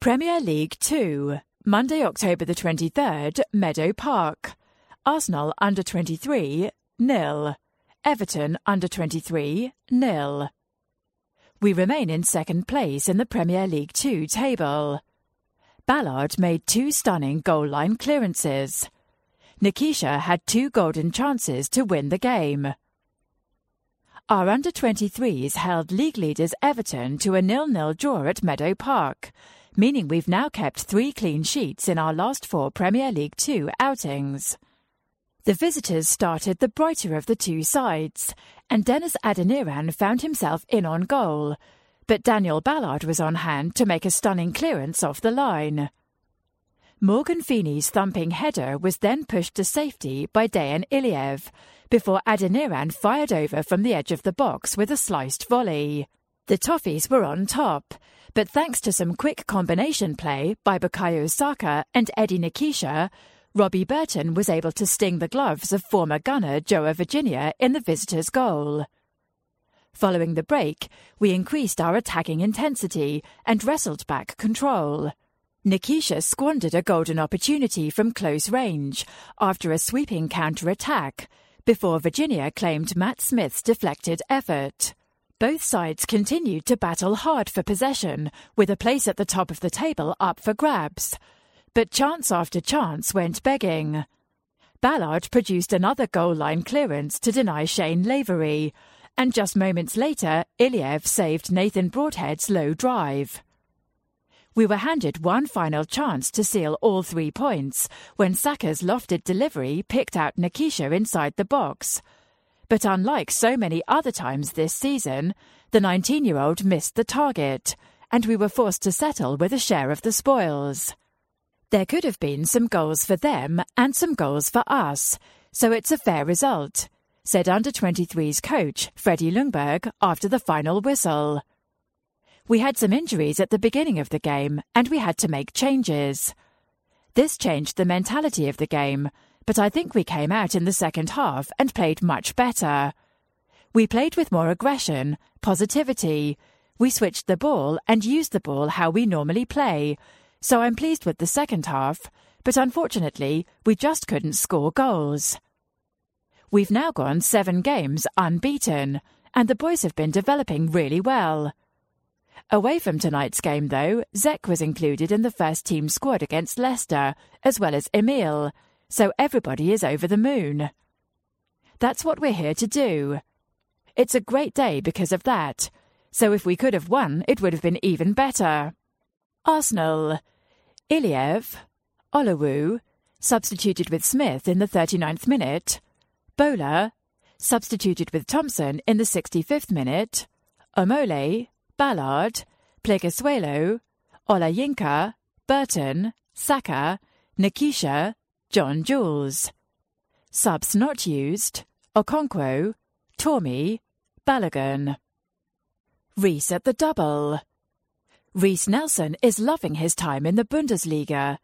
Premier League 2, Monday, October the 23rd, Meadow Park. Arsenal under 23, nil. Everton under 23, nil. We remain in second place in the Premier League 2 table. Ballard made two stunning goal line clearances. Nketiah had two golden chances to win the game. Our under 23s held league leaders Everton to a nil-nil draw at Meadow Park, meaning we've now kept three clean sheets in our last four Premier League 2 outings. The visitors started the brighter of the two sides, and Dennis Adeniran found himself in on goal, but Daniel Ballard was on hand to make a stunning clearance off the line. Morgan Feeney's thumping header was then pushed to safety by Dejan Iliev, before Adeniran fired over from the edge of the box with a sliced volley. The Toffees were on top, but thanks to some quick combination play by Bukayo Saka and Eddie Nketiah, Robbie Burton was able to sting the gloves of former gunner Joao Virginia in the visitors' goal. Following the break, we increased our attacking intensity and wrestled back control. Nketiah squandered a golden opportunity from close range after a sweeping counter-attack before Virginia claimed Matt Smith's deflected effort. Both sides continued to battle hard for possession, with a place at the top of the table up for grabs. But chance after chance went begging. Ballard produced another goal line clearance to deny Shane Lavery, and just moments later, Iliev saved Nathan Broadhead's low drive. We were handed one final chance to seal all three points when Saka's lofted delivery picked out Nketiah inside the box. But unlike so many other times this season, the 19 year old missed the target, and we were forced to settle with a share of the spoils. There could have been some goals for them and some goals for us, so it's a fair result said under 23's coach, Freddie Ljungberg, after the final whistle. We had some injuries at the beginning of the game, and we had to make changes. This changed the mentality of the game, but I think we came out in the second half and played much better. We played with more aggression, positivity. We switched the ball and used the ball how we normally play. So I'm pleased with the second half, but unfortunately, we just couldn't score goals. We've now gone seven games unbeaten, and the boys have been developing really well. Away from tonight's game, though, Zech was included in the first team squad against Leicester, as well as Emil, so everybody is over the moon. That's what we're here to do. It's a great day because of that, so if we could have won, it would have been even better. Arsenal. Iliev, Olowu, substituted with Smith in the 39th minute, Bola, substituted with Thompson in the 65th minute, Omole, Ballard, Pleguezuelo, Olayinka, Burton, Saka, Nketiah, John Jules. Subs not used Okonkwo, Tormi, Balogun. Reiss at the double. Reiss Nelson is loving his time in the Bundesliga,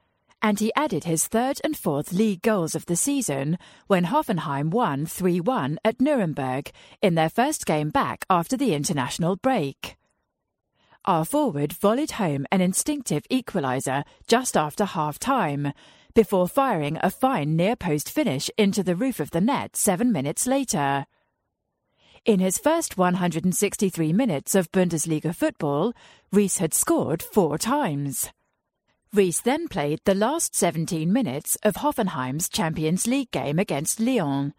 and he added his third and fourth league goals of the season when Hoffenheim won 3 1 at Nuremberg in their first game back after the international break. Our forward volleyed home an instinctive equaliser just after half time, before firing a fine near post finish into the roof of the net seven minutes later. In his first 163 minutes of Bundesliga football, Reiss had scored four times. Reiss then played the last 17 minutes of Hoffenheim's Champions League game against Lyon,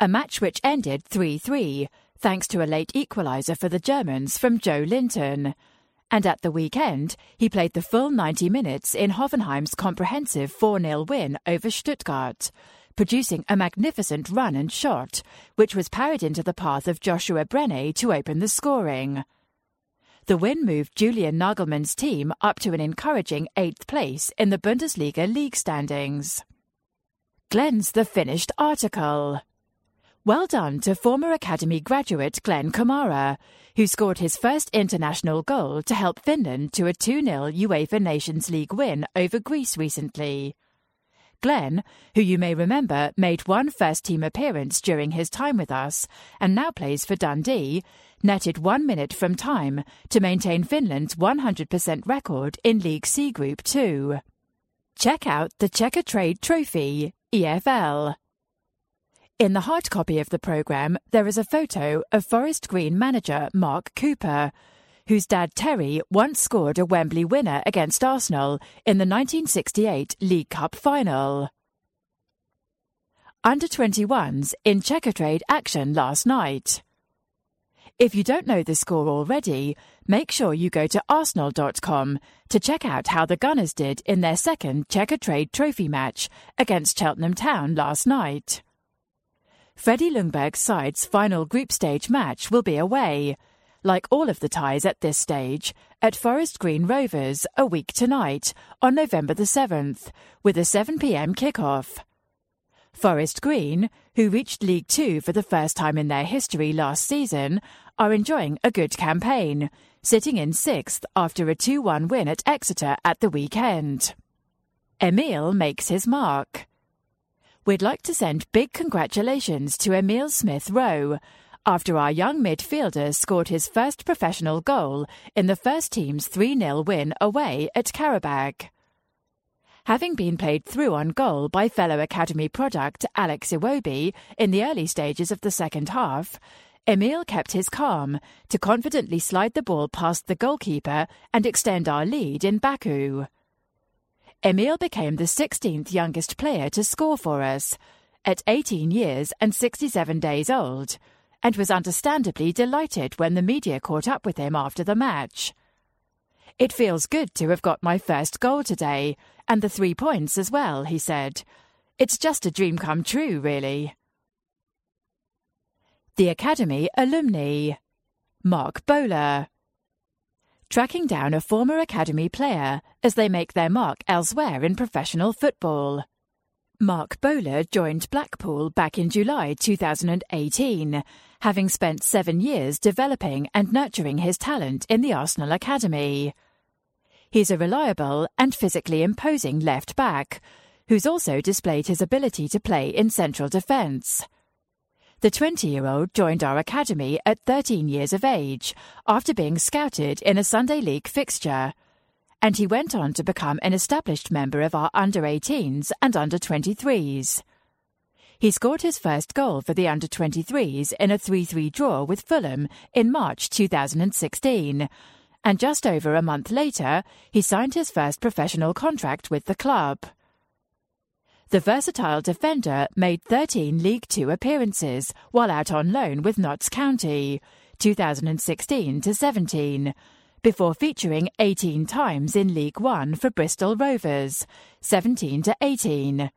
a match which ended 3 3, thanks to a late equaliser for the Germans from Joelinton. and at the weekend, he played the full 90 minutes in Hoffenheim's comprehensive 4 0 win over Stuttgart, producing a magnificent run and shot, which was parried into the path of Joshua Brenet to open the scoring. The win moved Julian Nagelsmann's team up to an encouraging eighth place in the Bundesliga league standings. Glenn's the finished article. Well done to former Academy graduate Glenn Kamara, who scored his first international goal to help Finland to a 2 0 UEFA Nations League win over Greece recently. Glenn, who you may remember made one first team appearance during his time with us and now plays for Dundee, netted one minute from time to maintain Finland's 100% record in League C Group 2. Check out the Checkatrade Trophy, EFL. In the hard copy of the programme, there is a photo of Forest Green manager Mark Cooper, whose dad Terry once scored a Wembley winner against Arsenal in the 1968 League Cup final. Under 21s in Checkatrade action last night. If you don't know the score already, make sure you go to arsenal.com to check out how the Gunners did in their second Checkatrade trophy match against Cheltenham Town last night. Freddie Ljungberg's side's final group stage match will be away, like all of the ties at this stage, at Forest Green Rovers a week tonight on November the 7th, with a 7pm kick-off. Forest Green, who reached League Two for the first time in their history last season, are enjoying a good campaign, sitting in sixth after a 2 1 win at Exeter at the weekend. Emile makes his mark we'd like to send big congratulations to Emile Smith Rowe after our young midfielder scored his first professional goal in the first team's 3 0 win away at Qarabag. Having been played through on goal by fellow Academy product Alex Iwobi in the early stages of the second half, Emil kept his calm to confidently slide the ball past the goalkeeper and extend our lead in Baku. Emil became the 16th youngest player to score for us, at 18 years and 67 days old, and was understandably delighted when the media caught up with him after the match. It feels good to have got my first goal today, and the three points as well, he said. It's just a dream come true, really. The Academy Alumni Marc Bola tracking down a former academy player as they make their mark elsewhere in professional football. Marc Bola joined Blackpool back in July 2018, having spent seven years developing and nurturing his talent in the Arsenal Academy. He's a reliable and physically imposing left back, who's also displayed his ability to play in central defence. The 20 year old joined our academy at 13 years of age after being scouted in a Sunday League fixture. And he went on to become an established member of our under 18s and under 23s. He scored his first goal for the under 23s in a 3 3 draw with Fulham in March 2016. And just over a month later, he signed his first professional contract with the club. The versatile defender made 13 League Two appearances while out on loan with Notts County, 2016 to 17, before featuring 18 times in League One for Bristol Rovers, 17 to 18.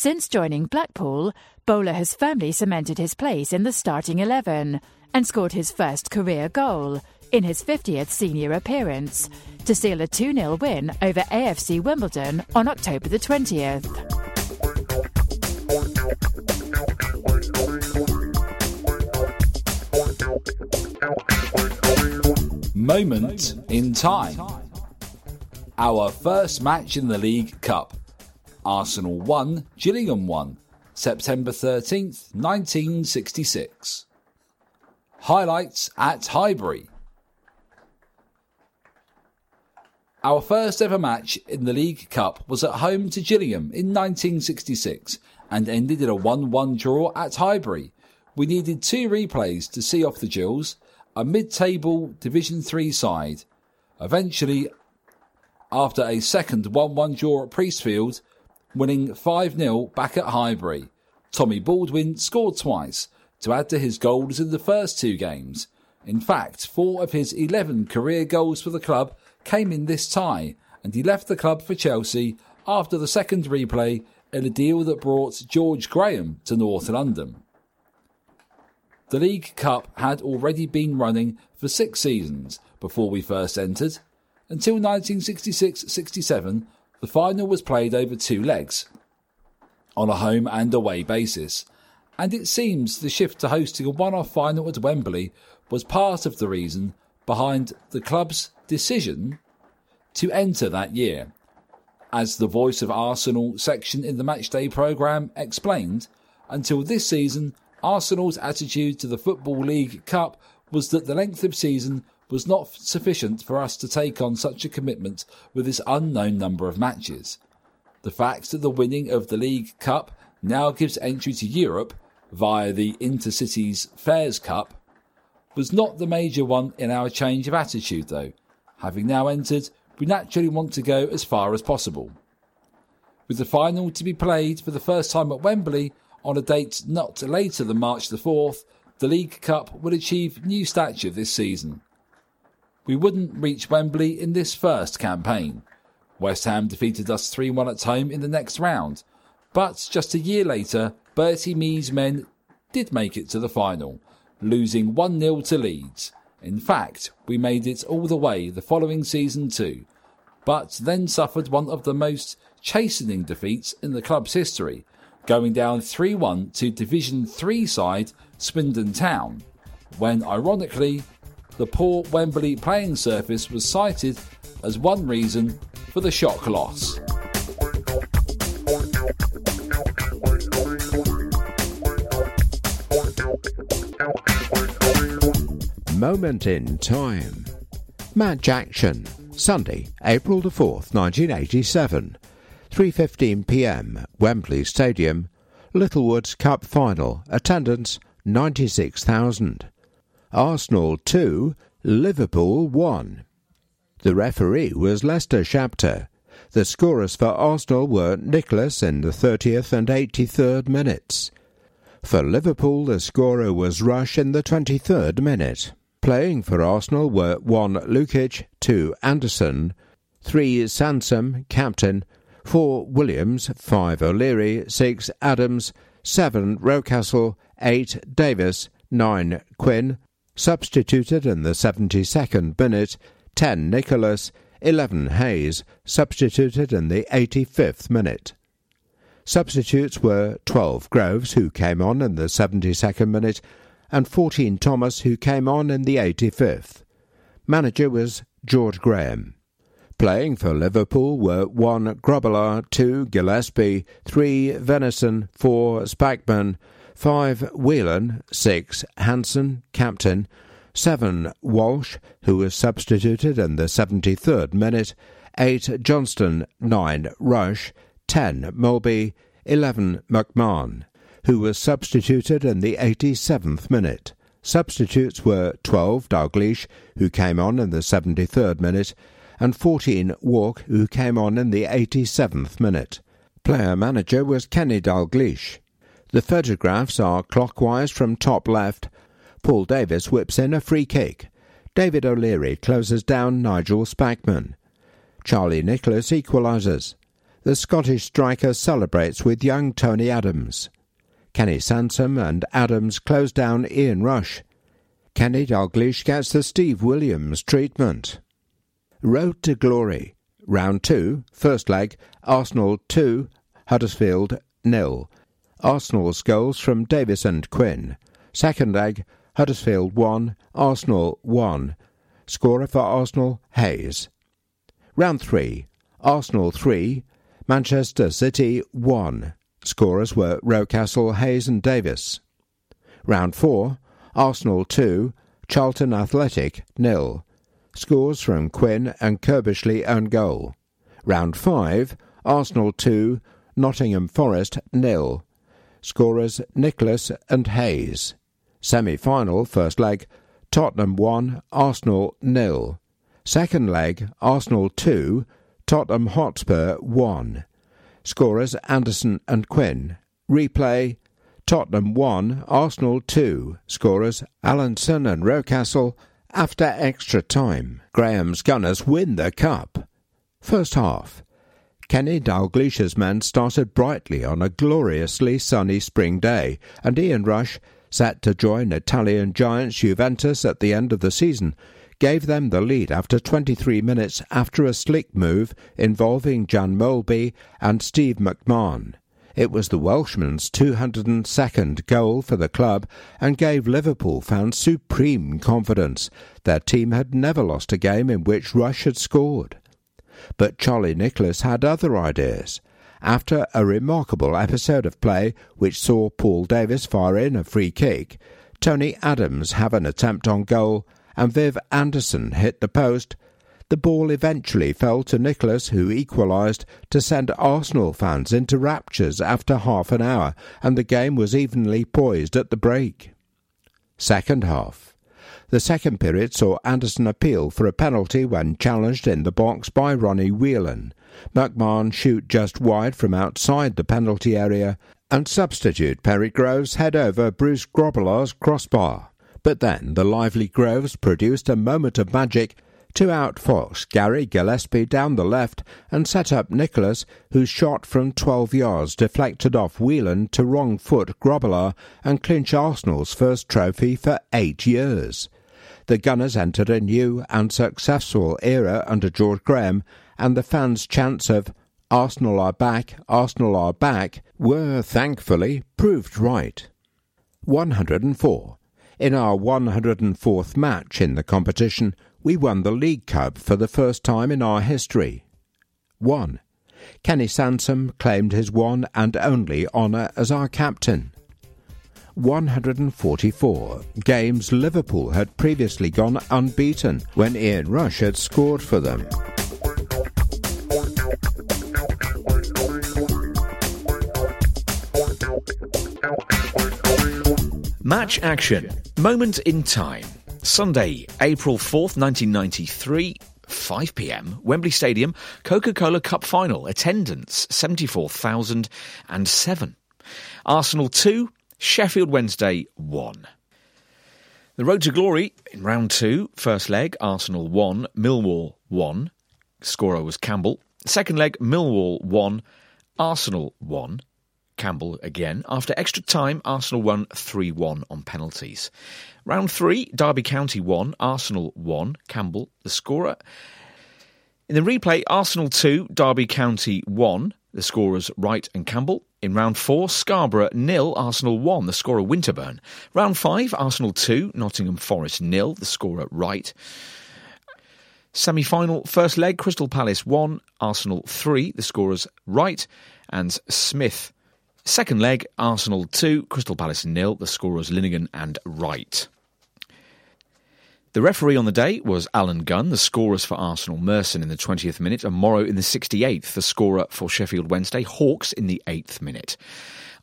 Since joining Blackpool, Bola has firmly cemented his place in the starting 11 and scored his first career goal in his 50th senior appearance to seal a 2 0 win over AFC Wimbledon on October the 20th. Moment in time. Our first match in the League Cup. Arsenal 1, Gillingham 1, September 13th, 1966. Highlights at Highbury. Our first ever match in the League Cup was at home to Gillingham in 1966 and ended in a 1 1 draw at Highbury. We needed two replays to see off the Gills, a mid table Division 3 side. Eventually, after a second 1 1 draw at Priestfield, winning 5 0 back at Highbury. Tommy Baldwin scored twice to add to his goals in the first two games. In fact, four of his 11 career goals for the club came in this tie, and he left the club for Chelsea after the second replay in a deal that brought George Graham to North London. The League Cup had already been running for six seasons before we first entered. Until 1966 67, the final was played over two legs, on a home and away basis, and it seems the shift to hosting a one off final at Wembley was part of the reason behind the club's decision to enter that year. As the Voice of Arsenal section in the Matchday programme explained, until this season, Arsenal's attitude to the Football League Cup was that the length of season was not sufficient for us to take on such a commitment with this unknown number of matches. The fact that the winning of the League Cup now gives entry to Europe via the Intercities Fairs Cup was not the major one in our change of attitude, though. Having now entered, we naturally want to go as far as possible. With the final to be played for the first time at Wembley, on a date not later than March the 4th, the League Cup will achieve new stature this season. We wouldn't reach Wembley in this first campaign. West Ham defeated us 3 1 at home in the next round, but just a year later, Bertie Mee's men did make it to the final, losing 1 0 to Leeds. In fact, we made it all the way the following season too, but then suffered one of the most chastening defeats in the club's history going down 3 1 to Division 3 side Swindon Town, when ironically, the poor Wembley playing surface was cited as one reason for the shock loss. Moment in time. Match action. Sunday, April the 4th, 1987. 3:15 p.m. Wembley Stadium, Littlewoods Cup final. Attendance 96,000. Arsenal 2, Liverpool 1. The referee was Lester Shapter. The scorers for Arsenal were Nicholas in the 30th and 83rd minutes. For Liverpool, the scorer was Rush in the 23rd minute. Playing for Arsenal were 1 Lukic, 2 Anderson, 3 Sansom, captain, 4 Williams, 5 O'Leary, 6 Adams, 7 Rocastle, 8 Davis, 9 Quinn, substituted in the 72nd minute, 10 Nicholas, 11 Hayes, substituted in the 85th minute. Substitutes were 12 Groves, who came on in the 72nd minute, and 14 Thomas, who came on in the 85th. Manager was George Graham. Playing for Liverpool were 1 Grobbelaar, 2 Gillespie, 3 Venison, 4 Spackman, 5 Whelan, 6 Hansen, captain, 7 Walsh, who was substituted in the 73rd minute, 8 Johnston, 9 Rush, 10 Molby, 11 McMahon, who was substituted in the 87th minute. Substitutes were 12 Dalglish, who came on in the 73rd minute, and 14 Wark, who came on in the 87th minute. Player manager was Kenny Dalglish. The photographs are clockwise from top left. Paul Davis whips in a free kick. David O'Leary closes down Nigel Spackman. Charlie Nicholas equalises. The Scottish striker celebrates with young Tony Adams. Kenny Sansom and Adams close down Ian Rush. Kenny Dalglish gets the Steve Williams treatment. Road to Glory. Round 2, first leg, Arsenal 2, Huddersfield nil. Arsenal's goals from Davis and Quinn. Second leg, Huddersfield 1, Arsenal 1. Scorer for Arsenal, Hayes. Round 3, Arsenal 3, Manchester City 1. Scorers were Rocastle, Hayes and Davis. Round 4, Arsenal 2, Charlton Athletic nil. Scores from Quinn and Curbishley own goal. Round 5, Arsenal 2, Nottingham Forest nil. Scorers Nicholas and Hayes. Semi final, first leg, Tottenham 1, Arsenal nil. Second leg, Arsenal 2, Tottenham Hotspur 1. Scorers Anderson and Quinn. Replay Tottenham 1, Arsenal 2. Scorers Allinson and Rocastle. After extra time, Graham's Gunners win the cup. First half. Kenny Dalglish's men started brightly on a gloriously sunny spring day, and Ian Rush, set to join Italian giants Juventus at the end of the season, gave them the lead after 23 minutes after a slick move involving Jan Molby and Steve McMahon. It was the Welshman's 202nd goal for the club and gave Liverpool fans supreme confidence. Their team had never lost a game in which Rush had scored. But Charlie Nicholas had other ideas. After a remarkable episode of play which saw Paul Davis fire in a free kick, Tony Adams have an attempt on goal, and Viv Anderson hit the post, the ball eventually fell to Nicholas, who equalised to send Arsenal fans into raptures after half an hour, and the game was evenly poised at the break. Second half. The second period saw Anderson appeal for a penalty when challenged in the box by Ronnie Whelan. McMahon shoot just wide from outside the penalty area, and substitute Perry Groves head over Bruce Grobbelaar's crossbar. But then the lively Groves produced a moment of magic to outfox Gary Gillespie down the left and set up Nicholas, whose shot from 12 yards deflected off Whelan to wrong foot Grobbelaar and clinch Arsenal's first trophy for eight years the Gunners entered a new and successful era under George Graham, and the fans' chants of Arsenal are back, Arsenal are back were thankfully proved right. 104. In our 104th match in the competition, we won the League Cup for the first time in our history. 1. Kenny Sansom claimed his one and only honour as our captain. 144 games Liverpool had previously gone unbeaten when Ian Rush had scored for them. Match action. Moment in time. Sunday, April 4th, 1993. 5 pm, Wembley Stadium, Coca Cola Cup final. Attendance 74,007. Arsenal 2, Sheffield Wednesday 1. The road to glory in round two, first leg, Arsenal 1, Millwall 1. Scorer was Campbell. Second leg, Millwall 1, Arsenal 1. Campbell again. After extra time, Arsenal won 3 1 on penalties. Round three, Derby County 1, Arsenal 1. Campbell, the scorer. In the replay, Arsenal 2, Derby County 1. The scorers Wright and Campbell. In round four, Scarborough nil, Arsenal one, the scorer Winterburn. Round five, Arsenal two, Nottingham Forest nil, the scorer Wright. Semi final, first leg, Crystal Palace one, Arsenal three, the scorers Wright and Smith. Second leg, Arsenal two, Crystal Palace nil, the scorers Linighan and Wright. The referee on the day was Alan Gunn, the scorers for Arsenal, Merson in the 20th minute, and Morrow in the 68th, the scorer for Sheffield Wednesday, Harkes in the 8th minute.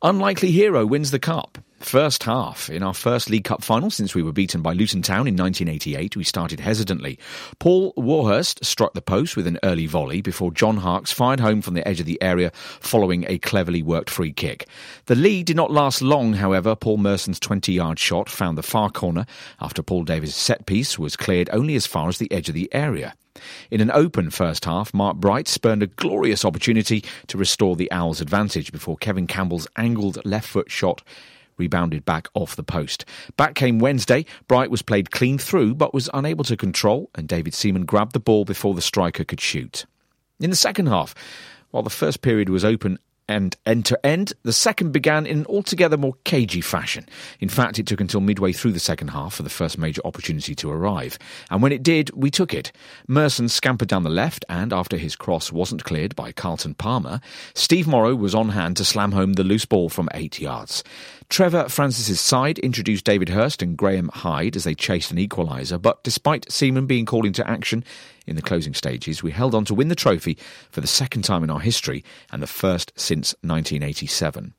Unlikely hero wins the cup. First half. In our first League Cup final since we were beaten by Luton Town in 1988, we started hesitantly. Paul Warhurst struck the post with an early volley before John Harkes fired home from the edge of the area following a cleverly worked free kick. The lead did not last long, however. Paul Merson's 20 yard shot found the far corner after Paul Davis' set piece was cleared only as far as the edge of the area. In an open first half, Mark Bright spurned a glorious opportunity to restore the Owls' advantage before Kevin Campbell's angled left foot shot rebounded back off the post. Back came Wednesday. Bright was played clean through but was unable to control, and David Seaman grabbed the ball before the striker could shoot. In the second half, while the first period was open and end to end, the second began in an altogether more cagey fashion. In fact, it took until midway through the second half for the first major opportunity to arrive. And when it did, we took it. Merson scampered down the left, and after his cross wasn't cleared by Carlton Palmer, Steve Morrow was on hand to slam home the loose ball from eight yards. Trevor Francis's side introduced David Hirst and Graham Hyde as they chased an equaliser, but despite Seaman being called into action in the closing stages, we held on to win the trophy for the second time in our history and the first since 1987.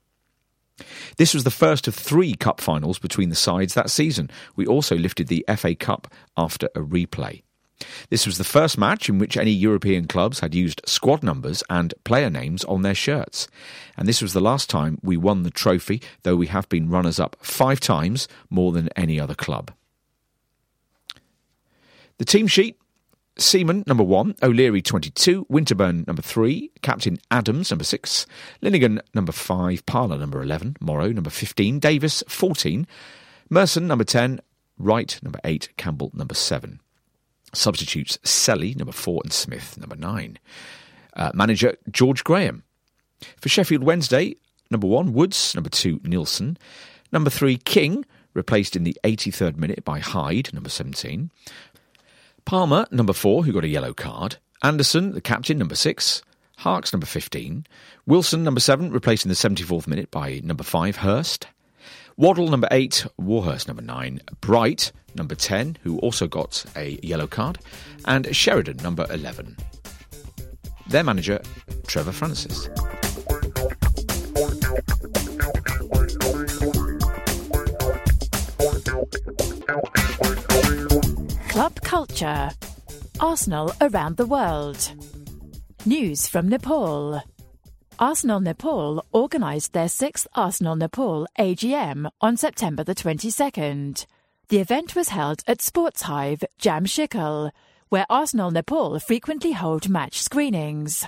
This was the first of three cup finals between the sides that season. We also lifted the FA Cup after a replay. This was the first match in which any European clubs had used squad numbers and player names on their shirts. And this was the last time we won the trophy, though we have been runners up five times, more than any other club. The team sheet Seaman, number one, O'Leary, 22, Winterburn, number three, Captain Adams, number six, Linighan, number five, Parlour, number 11, Morrow, number 15, Davis, 14, Merson, number 10, Wright, number eight, Campbell, number seven. Substitutes Selley, number four, and Smith, number nine. Uh, manager George Graham. For Sheffield Wednesday, number one, Woods, number two, Nilsson. Number three, King, replaced in the 83rd minute by Hyde, number 17. Palmer, number four, who got a yellow card. Anderson, the captain, number six. Harkes, number 15. Wilson, number seven, replaced in the 74th minute by number five, Hirst. Waddle, number eight. Warhurst, number nine. Bright, number 10, who also got a yellow card. And Sheridan, number 11. Their manager, Trevor Francis. Club culture. Arsenal around the world. News from Nepal. Arsenal Nepal organised their sixth Arsenal Nepal AGM on September the 22nd. The event was held at Sports Hive, Jhamsikhel, where Arsenal Nepal frequently hold match screenings.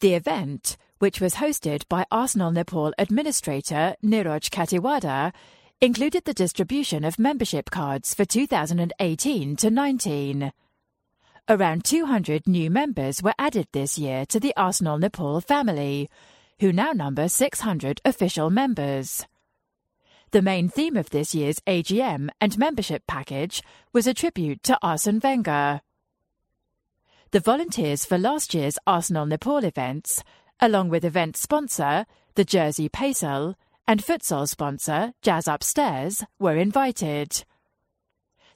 The event, which was hosted by Arsenal Nepal administrator Niroj Khatiwada, included the distribution of membership cards for 2018 to 19. Around 200 new members were added this year to the Arsenal Nepal family, who now number 600 official members. The main theme of this year's AGM and membership package was a tribute to Arsene Wenger. The volunteers for last year's Arsenal Nepal events, along with event sponsor, the Jersey Pacel, and futsal sponsor, Jazz Upstairs, were invited.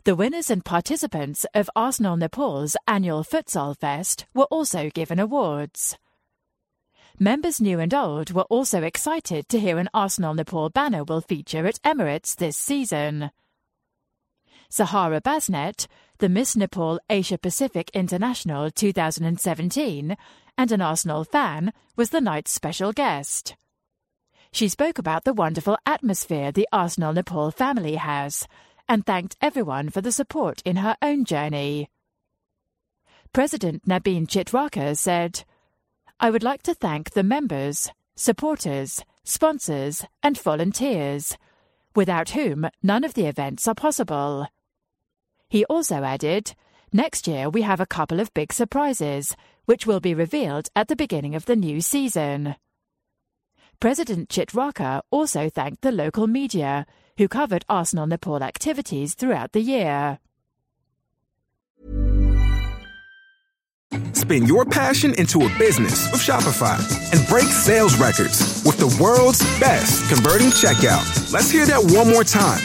The winners and participants of Arsenal Nepal's annual Futsal Fest were also given awards. Members new and old were also excited to hear an Arsenal Nepal banner will feature at Emirates this season. Sahara Basnet, the Miss Nepal Asia Pacific International 2017, and an Arsenal fan, was the night's special guest. She spoke about the wonderful atmosphere the Arsenal Nepal family has and thanked everyone for the support in her own journey. President Nabin Chitraka said, I would like to thank the members, supporters, sponsors, and volunteers, without whom none of the events are possible. He also added, Next year we have a couple of big surprises, which will be revealed at the beginning of the new season. President Chitraka also thanked the local media, who covered Arsenal Nepal activities throughout the year. Spin your passion into a business with Shopify and break sales records with the world's best converting checkout. Let's hear that one more time.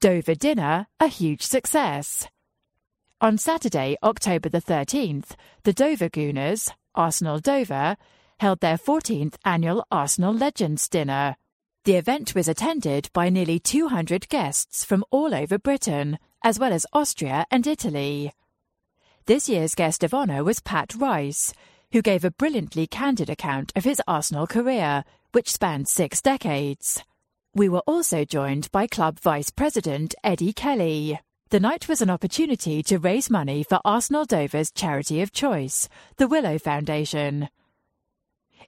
Dover Dinner a huge success. On Saturday, October the 13th, the Dover Gooners, Arsenal Dover, held their 14th annual Arsenal Legends Dinner. The event was attended by nearly 200 guests from all over Britain, as well as Austria and Italy. This year's guest of honour was Pat Rice, who gave a brilliantly candid account of his Arsenal career, which spanned six decades. We were also joined by club vice president Eddie Kelly. The night was an opportunity to raise money for Arsenal Dover's charity of choice, the Willow Foundation.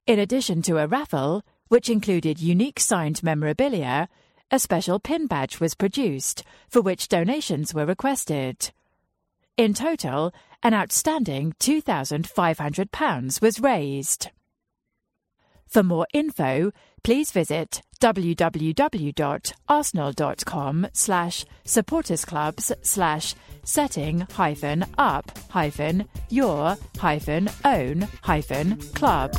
In addition to a raffle, which included unique signed memorabilia, a special pin badge was produced, for which donations were requested. In total, an outstanding £2,500 was raised. For more info, please visit www.arsenal.com slash supportersclubs slash setting hyphen up hyphen your hyphen own hyphen club.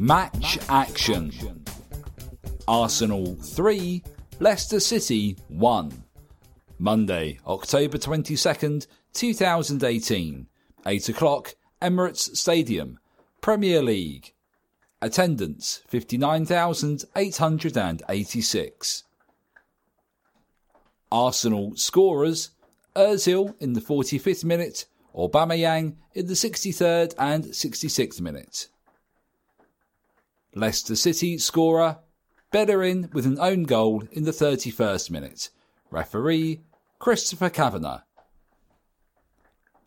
Match action. Arsenal 3, Leicester City 1. Monday, October 22nd, 2018. 8 o'clock, Emirates Stadium. Premier League. Attendance 59,886. Arsenal scorers Ozil in the 45th minute, Aubameyang in the 63rd and 66th minute. Leicester City scorer Bellerin with an own goal in the 31st minute. Referee Christopher Kavanagh.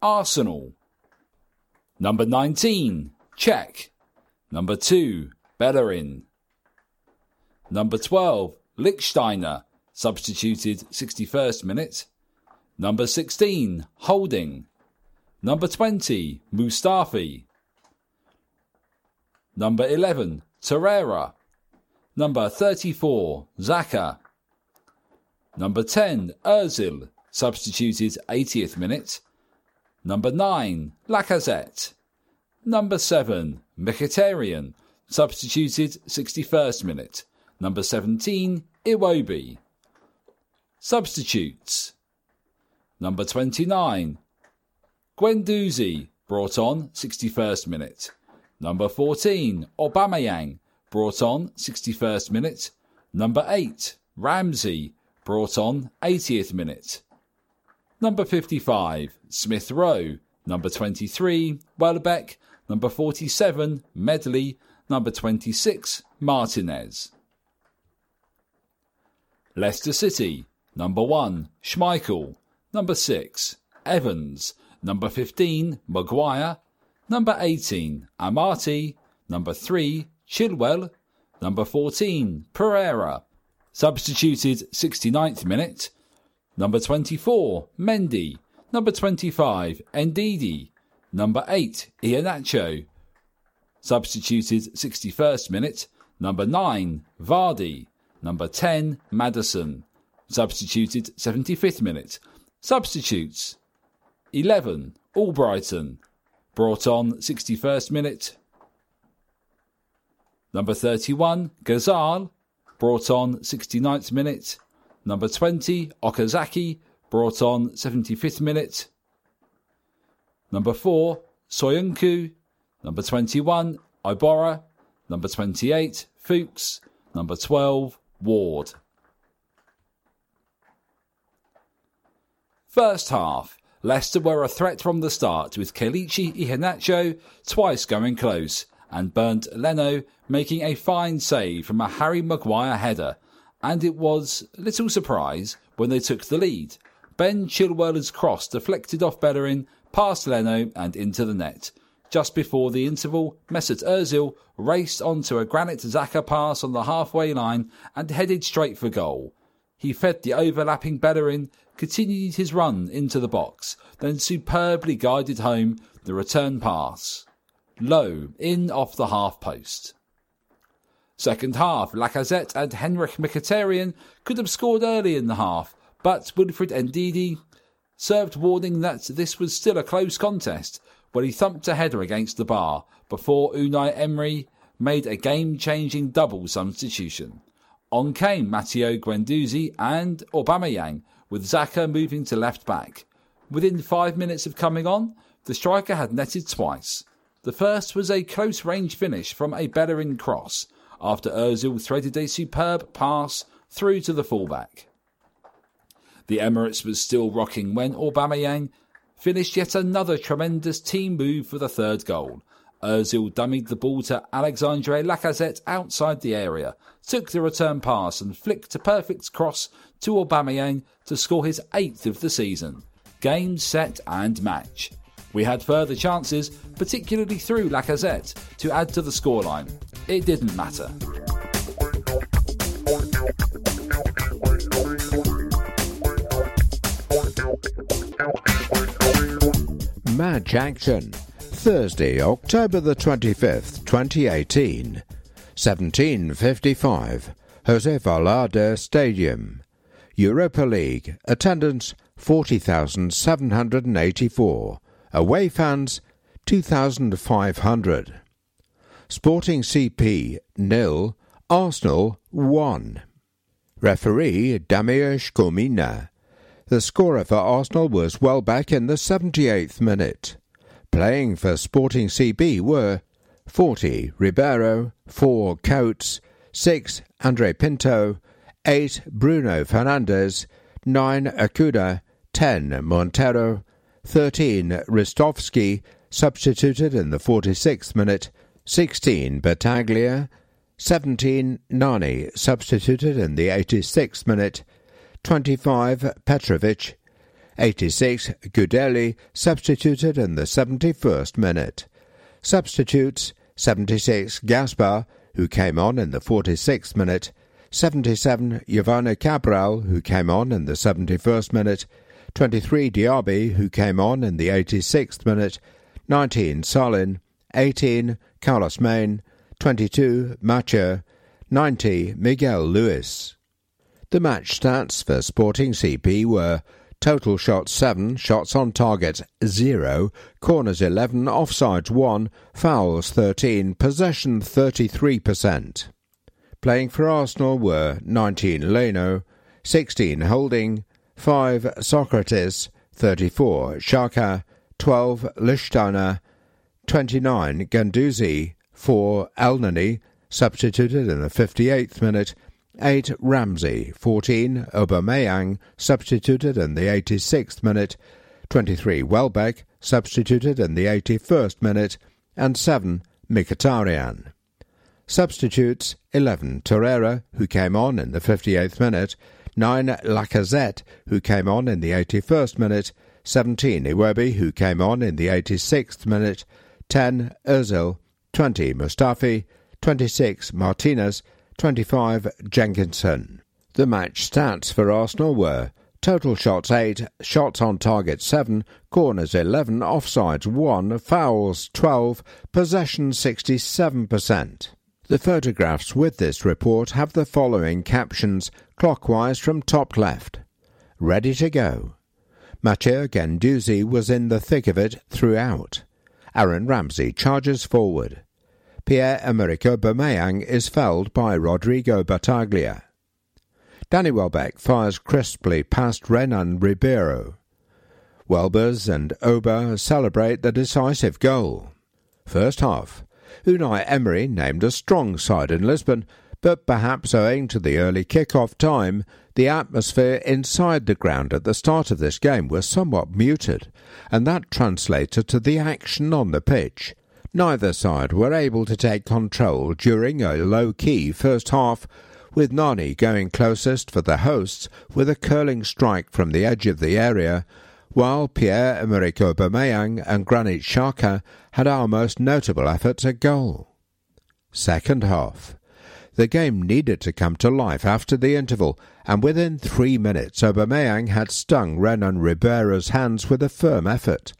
Arsenal. Number 19, Cech. Number 2, Bellerin. Number 12, Lichtsteiner, substituted 61st minute. Number 16, Holding. Number 20, Mustafi. Number 11, Torreira. Number 34, Xhaka. Number 10, Ozil, substituted 80th minute. Number 9, Lacazette. Number 7, Mkhitaryan, substituted 61st minute. Number 17, Iwobi. Substitutes. Number 29, Guendouzi, brought on 61st minute. Number 14, Aubameyang, brought on 61st minute. Number 8, Ramsey, brought on 80th minute. Number 55, Smith Rowe. Number 23, Welbeck. Number 47, Medley. Number 26, Martinez. Leicester City. Number 1, Schmeichel. Number 6, Evans. Number 15, Maguire. Number 18, Amartey. Number 3, Chilwell. Number 14, Pereira. Substituted 69th minute. Number 24, Mendy. Number 25, Ndidi. Number 8, Iheanacho. Substituted 61st minute. Number 9, Vardy. Number 10, Maddison. Substituted 75th minute. Substitutes 11, Albrighton. Brought on 61st minute. Number 31, Ghezzal. Brought on 69th minute. Number 20, Okazaki, brought on 75th minute. Number 4, Soyuncu. Number 21, Iborra. Number 28, Fuchs. Number 12, Ward. First half. Leicester were a threat from the start, with Kelechi Iheanacho twice going close, and Bernd Leno making a fine save from a Harry Maguire header and it was little surprise when they took the lead. Ben Chilwell's cross deflected off Bellerin, past Leno and into the net. Just before the interval, Mesut Ozil raced onto a Granit Xhaka pass on the halfway line and headed straight for goal. He fed the overlapping Bellerin, continued his run into the box, then superbly guided home the return pass. Low, in off the half post. Second half, Lacazette and Henrik Mkhitaryan could have scored early in the half, but Wilfred Ndidi served warning that this was still a close contest when he thumped a header against the bar before Unai Emery made a game-changing double substitution. On came Matteo Guendouzi and Aubameyang, with Xhaka moving to left back. Within five minutes of coming on, the striker had netted twice. The first was a close range finish from a Bellerin cross, after Ozil threaded a superb pass through to the fullback. The Emirates was still rocking when Aubameyang finished yet another tremendous team move for the third goal, Ozil dummied the ball to Alexandre Lacazette outside the area, took the return pass and flicked a perfect cross to Aubameyang to score his eighth of the season. Game, set and match. We had further chances, particularly through Lacazette, to add to the scoreline. It didn't matter. Match action. Thursday, October the 25th, 2018, 1755, Jose Alvalade Stadium. Europa League, attendance 40,784, away fans 2,500. Sporting CP nil, Arsenal 1. Referee Damir Skomina. The scorer for Arsenal was Welbeck in the 78th minute. Playing for Sporting CP were 40 Ribeiro, 4 Coates, 6 Andre Pinto, 8 Bruno Fernandes, 9 Acuña, 10 Montero, 13 Ristovski, substituted in the 46th minute, 16 Battaglia, 17 Nani, substituted in the 86th minute, 25 Petrovic, 86 Gudelj, substituted in the 71st minute. Substitutes 76 Gaspar, who came on in the 46th minute, 77 Jovane Cabral, who came on in the 71st minute, 23 Diaby, who came on in the 86th minute, 19 Salin, 18 Carlos Mané, 22 Macho, 90 Miguel Luis. The match stats for Sporting CP were Total shots 7, shots on target 0, corners 11, offsides 1, fouls 13, possession 33%. Playing for Arsenal were 19 Leno, 16 Holding, 5 Socrates, 34 Xhaka, 12 Lichtsteiner, 29 Guendouzi, 4 Elneny, substituted in the 58th minute, 8 Ramsey, 14 Aubameyang, substituted in the 86th minute, 23 Welbeck, substituted in the 81st minute, and 7 Mkhitaryan. Substitutes 11 Torreira, who came on in the 58th minute, 9 Lacazette, who came on in the 81st minute, 17 Iwobi, who came on in the 86th minute, 10 Ozil, 20 Mustafi, 26 Martinez, 25 Jenkinson. The match stats for Arsenal were total shots 8, shots on target 7, corners 11, offsides 1, fouls 12, possession 67%. The photographs with this report have the following captions clockwise from top left. Ready to go. Mathieu Guendouzi was in the thick of it throughout. Aaron Ramsey charges forward. Pierre-Emerick Aubameyang is felled by Rodrigo Battaglia. Danny Welbeck fires crisply past Renan Ribeiro. Welbers and Auba celebrate the decisive goal. First half. Unai Emery named a strong side in Lisbon, but perhaps owing to the early kick-off time, the atmosphere inside the ground at the start of this game was somewhat muted, and that translated to the action on the pitch. Neither side were able to take control during a low-key first half, with Nani going closest for the hosts with a curling strike from the edge of the area, while Pierre-Emerick Aubameyang and Granit Xhaka had our most notable efforts at goal. Second half. The game needed to come to life after the interval, and within three minutes Aubameyang had stung Renan Ribeiro's hands with a firm effort.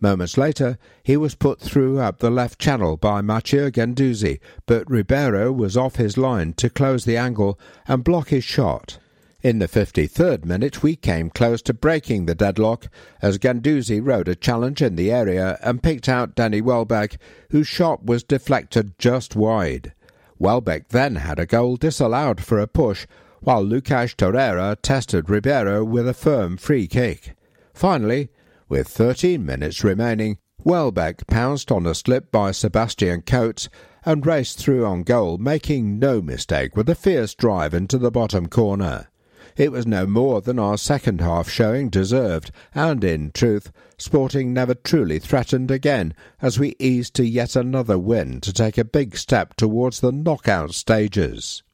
Moments later, he was put through up the left channel by Mathieu Guendouzi, but Ribeiro was off his line to close the angle and block his shot. In the 53rd minute, we came close to breaking the deadlock as Guendouzi rode a challenge in the area and picked out Danny Welbeck, whose shot was deflected just wide. Welbeck then had a goal disallowed for a push, while Lucas Torreira tested Ribeiro with a firm free kick. Finally, with 13 minutes remaining, Welbeck pounced on a slip by Sebastian Coates and raced through on goal, making no mistake with a fierce drive into the bottom corner. It was no more than our second half showing deserved, and in truth, Sporting never truly threatened again as we eased to yet another win to take a big step towards the knockout stages.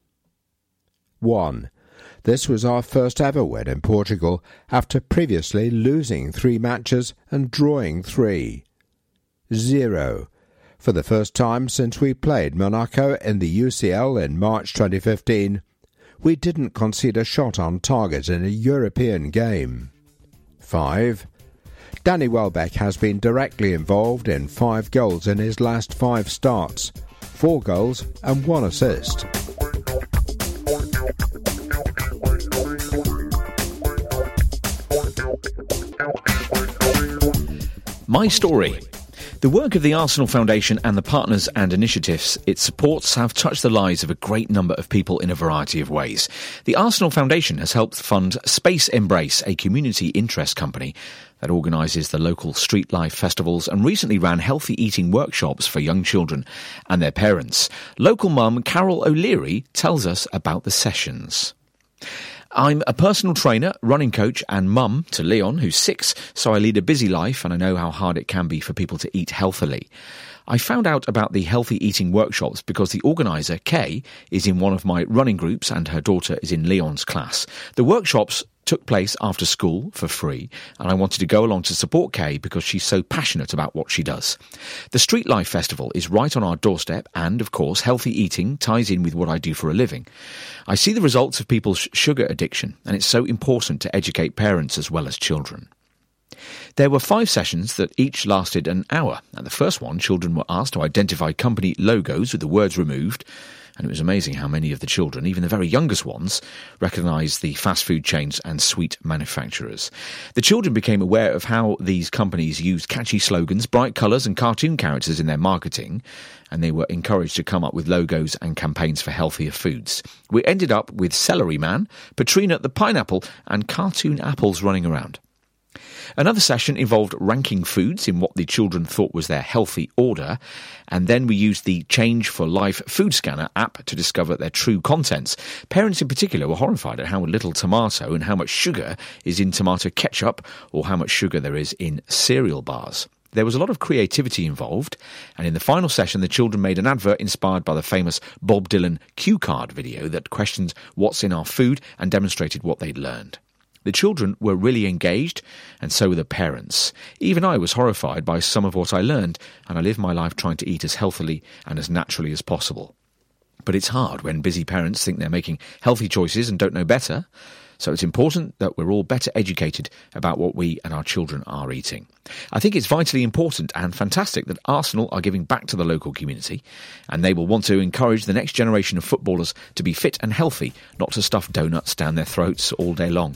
1. This was our first ever win in Portugal after previously losing three matches and drawing three. 0. For the first time since we played Monaco in the UCL in March 2015, we didn't concede a shot on target in a European game. 5. Danny Welbeck has been directly involved in five goals in his last five starts, four goals and one assist. My story. The work of the Arsenal Foundation and the partners and initiatives it supports have touched the lives of a great number of people in a variety of ways. The Arsenal Foundation has helped fund Space Embrace, a community interest company that organises the local street life festivals and recently ran healthy eating workshops for young children and their parents. Local mum Carol O'Leary tells us about the sessions. I'm a personal trainer, running coach, and mum to Leon, who's six, so I lead a busy life and I know how hard it can be for people to eat healthily. I found out about the healthy eating workshops because the organiser, Kay, is in one of my running groups and her daughter is in Leon's class. The workshops took place after school for free, and I wanted to go along to support Kay because she's so passionate about what she does. The Street Life Festival is right on our doorstep, and of course, healthy eating ties in with what I do for a living. I see the results of people's sugar addiction, and it's so important to educate parents as well as children. There were five sessions that each lasted an hour. At the first one, children were asked to identify company logos with the words removed, and it was amazing how many of the children, even the very youngest ones, recognised the fast food chains and sweet manufacturers. The children became aware of how these companies used catchy slogans, bright colours, and cartoon characters in their marketing, and they were encouraged to come up with logos and campaigns for healthier foods. We ended up with Celery Man, Patrina the Pineapple, and cartoon apples running around. Another session involved ranking foods in what the children thought was their healthy order, and then we used the Change for Life food scanner app to discover their true contents. Parents in particular were horrified at how little tomato and how much sugar is in tomato ketchup or how much sugar there is in cereal bars. There was a lot of creativity involved, and in the final session, the children made an advert inspired by the famous Bob Dylan cue card video that questioned what's in our food and demonstrated what they'd learned. The children were really engaged, and so were the parents. Even I was horrified by some of what I learned, and I live my life trying to eat as healthily and as naturally as possible. But it's hard when busy parents think they're making healthy choices and don't know better. So it's important that we're all better educated about what we and our children are eating. I think it's vitally important and fantastic that Arsenal are giving back to the local community, and they will want to encourage the next generation of footballers to be fit and healthy, not to stuff donuts down their throats all day long.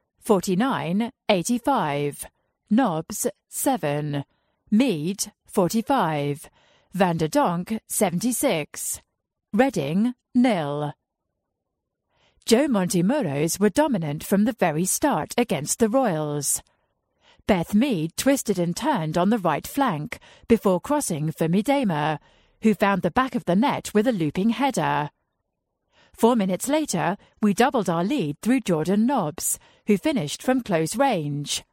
49, 85. Nobbs 7. Mead 45. Van der Donk 76. Reading nil. Joe Montemurro's were dominant from the very start against the Royals. Beth Mead twisted and turned on the right flank before crossing for Miedema, who found the back of the net with a looping header. Four minutes later, we doubled our lead through Jordan Nobbs, who finished from close range.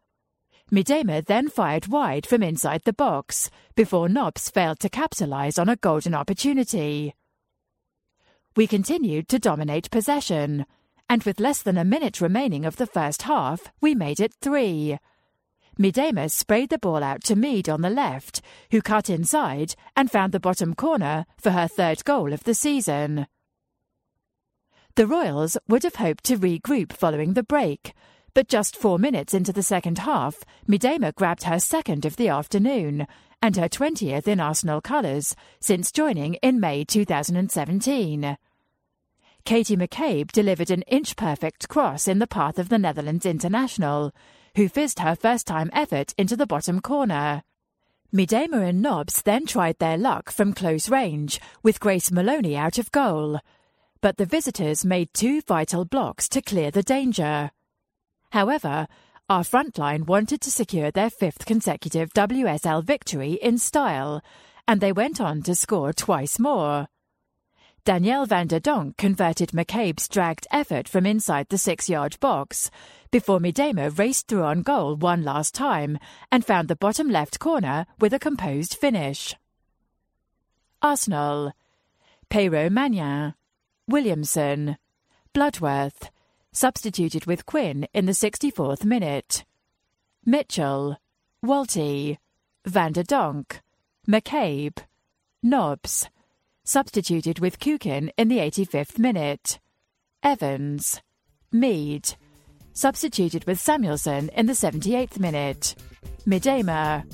Miedema then fired wide from inside the box before Nobbs failed to capitalise on a golden opportunity. We continued to dominate possession, and with less than a minute remaining of the first half, we made it three. Miedema sprayed the ball out to Mead on the left, who cut inside and found the bottom corner for her third goal of the season. The Royals would have hoped to regroup following the break, but just four minutes into the second half, Miedema grabbed her second of the afternoon and her 20th in Arsenal colours since joining in May 2017. Katie McCabe delivered an inch perfect cross in the path of the Netherlands international, who fizzed her first time effort into the bottom corner. Miedema and Nobbs then tried their luck from close range, with Grace Maloney out of goal. But the visitors made two vital blocks to clear the danger. However, our front line wanted to secure their fifth consecutive WSL victory in style, and they went on to score twice more. Danielle van der Donk converted McCabe's dragged effort from inside the six yard box before Miedema raced through on goal one last time and found the bottom left corner with a composed finish. Arsenal. Peyraud-Magnin. Williamson. Bloodworth. Substituted with Quinn in the 64th minute. Mitchell. Walti. Van der Donk. McCabe. Nobbs substituted with Kukin in the 85th minute. Evans. Mead. Substituted with Samuelson in the 78th minute. Miedema.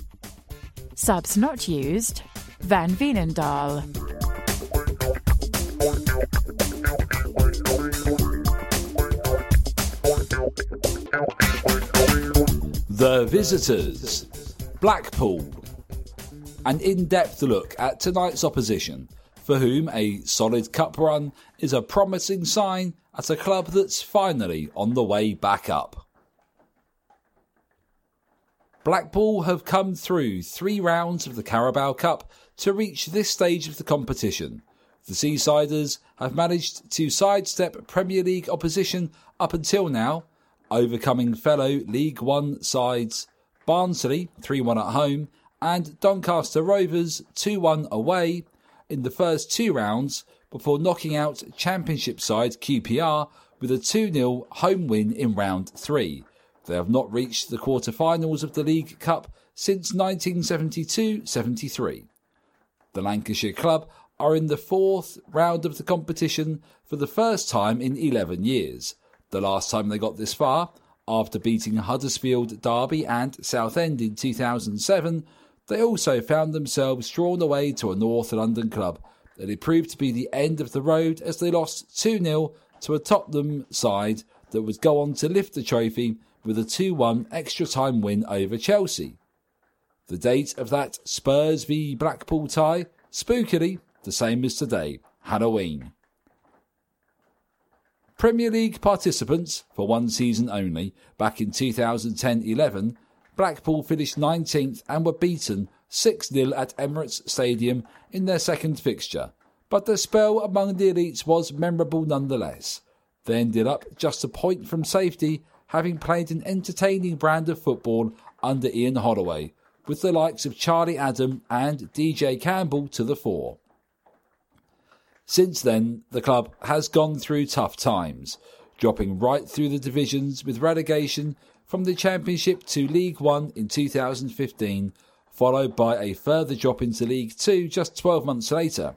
Subs not used. Van Veenendaal. The Visitors. Blackpool. An in depth look at tonight's opposition for whom a solid cup run is a promising sign at a club that's finally on the way back up. Blackpool have come through three rounds of the Carabao Cup to reach this stage of the competition. The Seasiders have managed to sidestep Premier League opposition up until now, overcoming fellow League One sides Barnsley 3 1 at home and Doncaster Rovers 2 1 away in the first two rounds before knocking out Championship side QPR with a 2 0 home win in round three. They have not reached the quarter-finals of the League Cup since 1972 73. The Lancashire club are in the fourth round of the competition for the first time in 11 years. The last time they got this far, after beating Huddersfield, Derby, and Southend in 2007, they also found themselves drawn away to a North London club, and it proved to be the end of the road as they lost 2 0 to a Tottenham side that would go on to lift the trophy with a 2 1 extra time win over Chelsea. The date of that Spurs v Blackpool tie, spookily, the same as today, Halloween. Premier League participants, for one season only, back in 2010 11, Blackpool finished 19th and were beaten 6 0 at Emirates Stadium in their second fixture, but the spell among the elites was memorable nonetheless. They ended up just a point from safety, having played an entertaining brand of football under Ian Holloway, with the likes of Charlie Adam and DJ Campbell to the fore. Since then, the club has gone through tough times, dropping right through the divisions with relegation from the Championship to League One in 2015, followed by a further drop into League Two just 12 months later.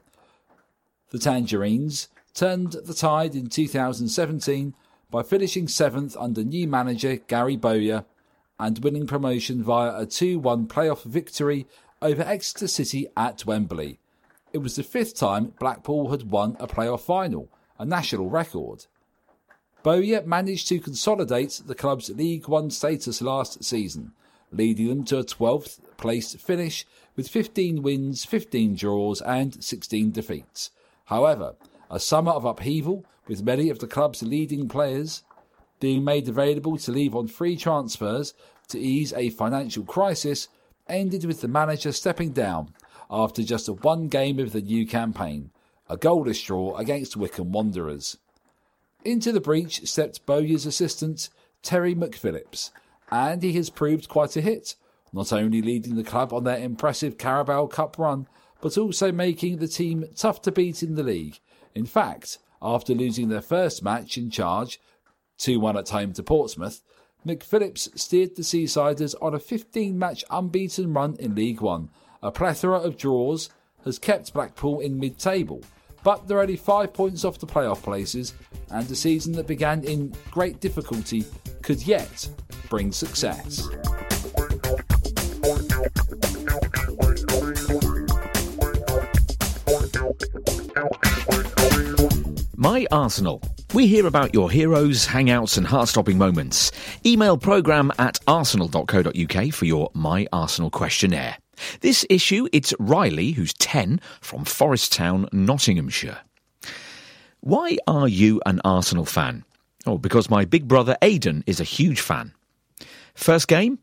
The Tangerines turned the tide in 2017 by finishing seventh under new manager Gary Bowyer and winning promotion via a 2 1 playoff victory over Exeter City at Wembley. It was the fifth time Blackpool had won a playoff final, a national record. Bowyer managed to consolidate the club's League One status last season, leading them to a 12th place finish with 15 wins, 15 draws, and 16 defeats. However, a summer of upheaval with many of the club's leading players being made available to leave on free transfers to ease a financial crisis ended with the manager stepping down after just one game of the new campaign, a goalless draw against Wycombe Wanderers. Into the breach stepped Bowyer's assistant, Terry McPhillips, and he has proved quite a hit, not only leading the club on their impressive Carabao Cup run, but also making the team tough to beat in the league. In fact, after losing their first match in charge 2 1 at home to Portsmouth, McPhillips steered the Seasiders on a 15 match unbeaten run in League One. A plethora of draws has kept Blackpool in mid table, but they're only five points off the playoff places, and a season that began in great difficulty could yet bring success. My Arsenal. We hear about your heroes, hangouts, and heart stopping moments. Email programme at arsenal.co.uk for your My Arsenal questionnaire. This issue, it's Riley, who's 10, from Forest Town, Nottinghamshire. Why are you an Arsenal fan? Oh, because my big brother Aidan is a huge fan. First game?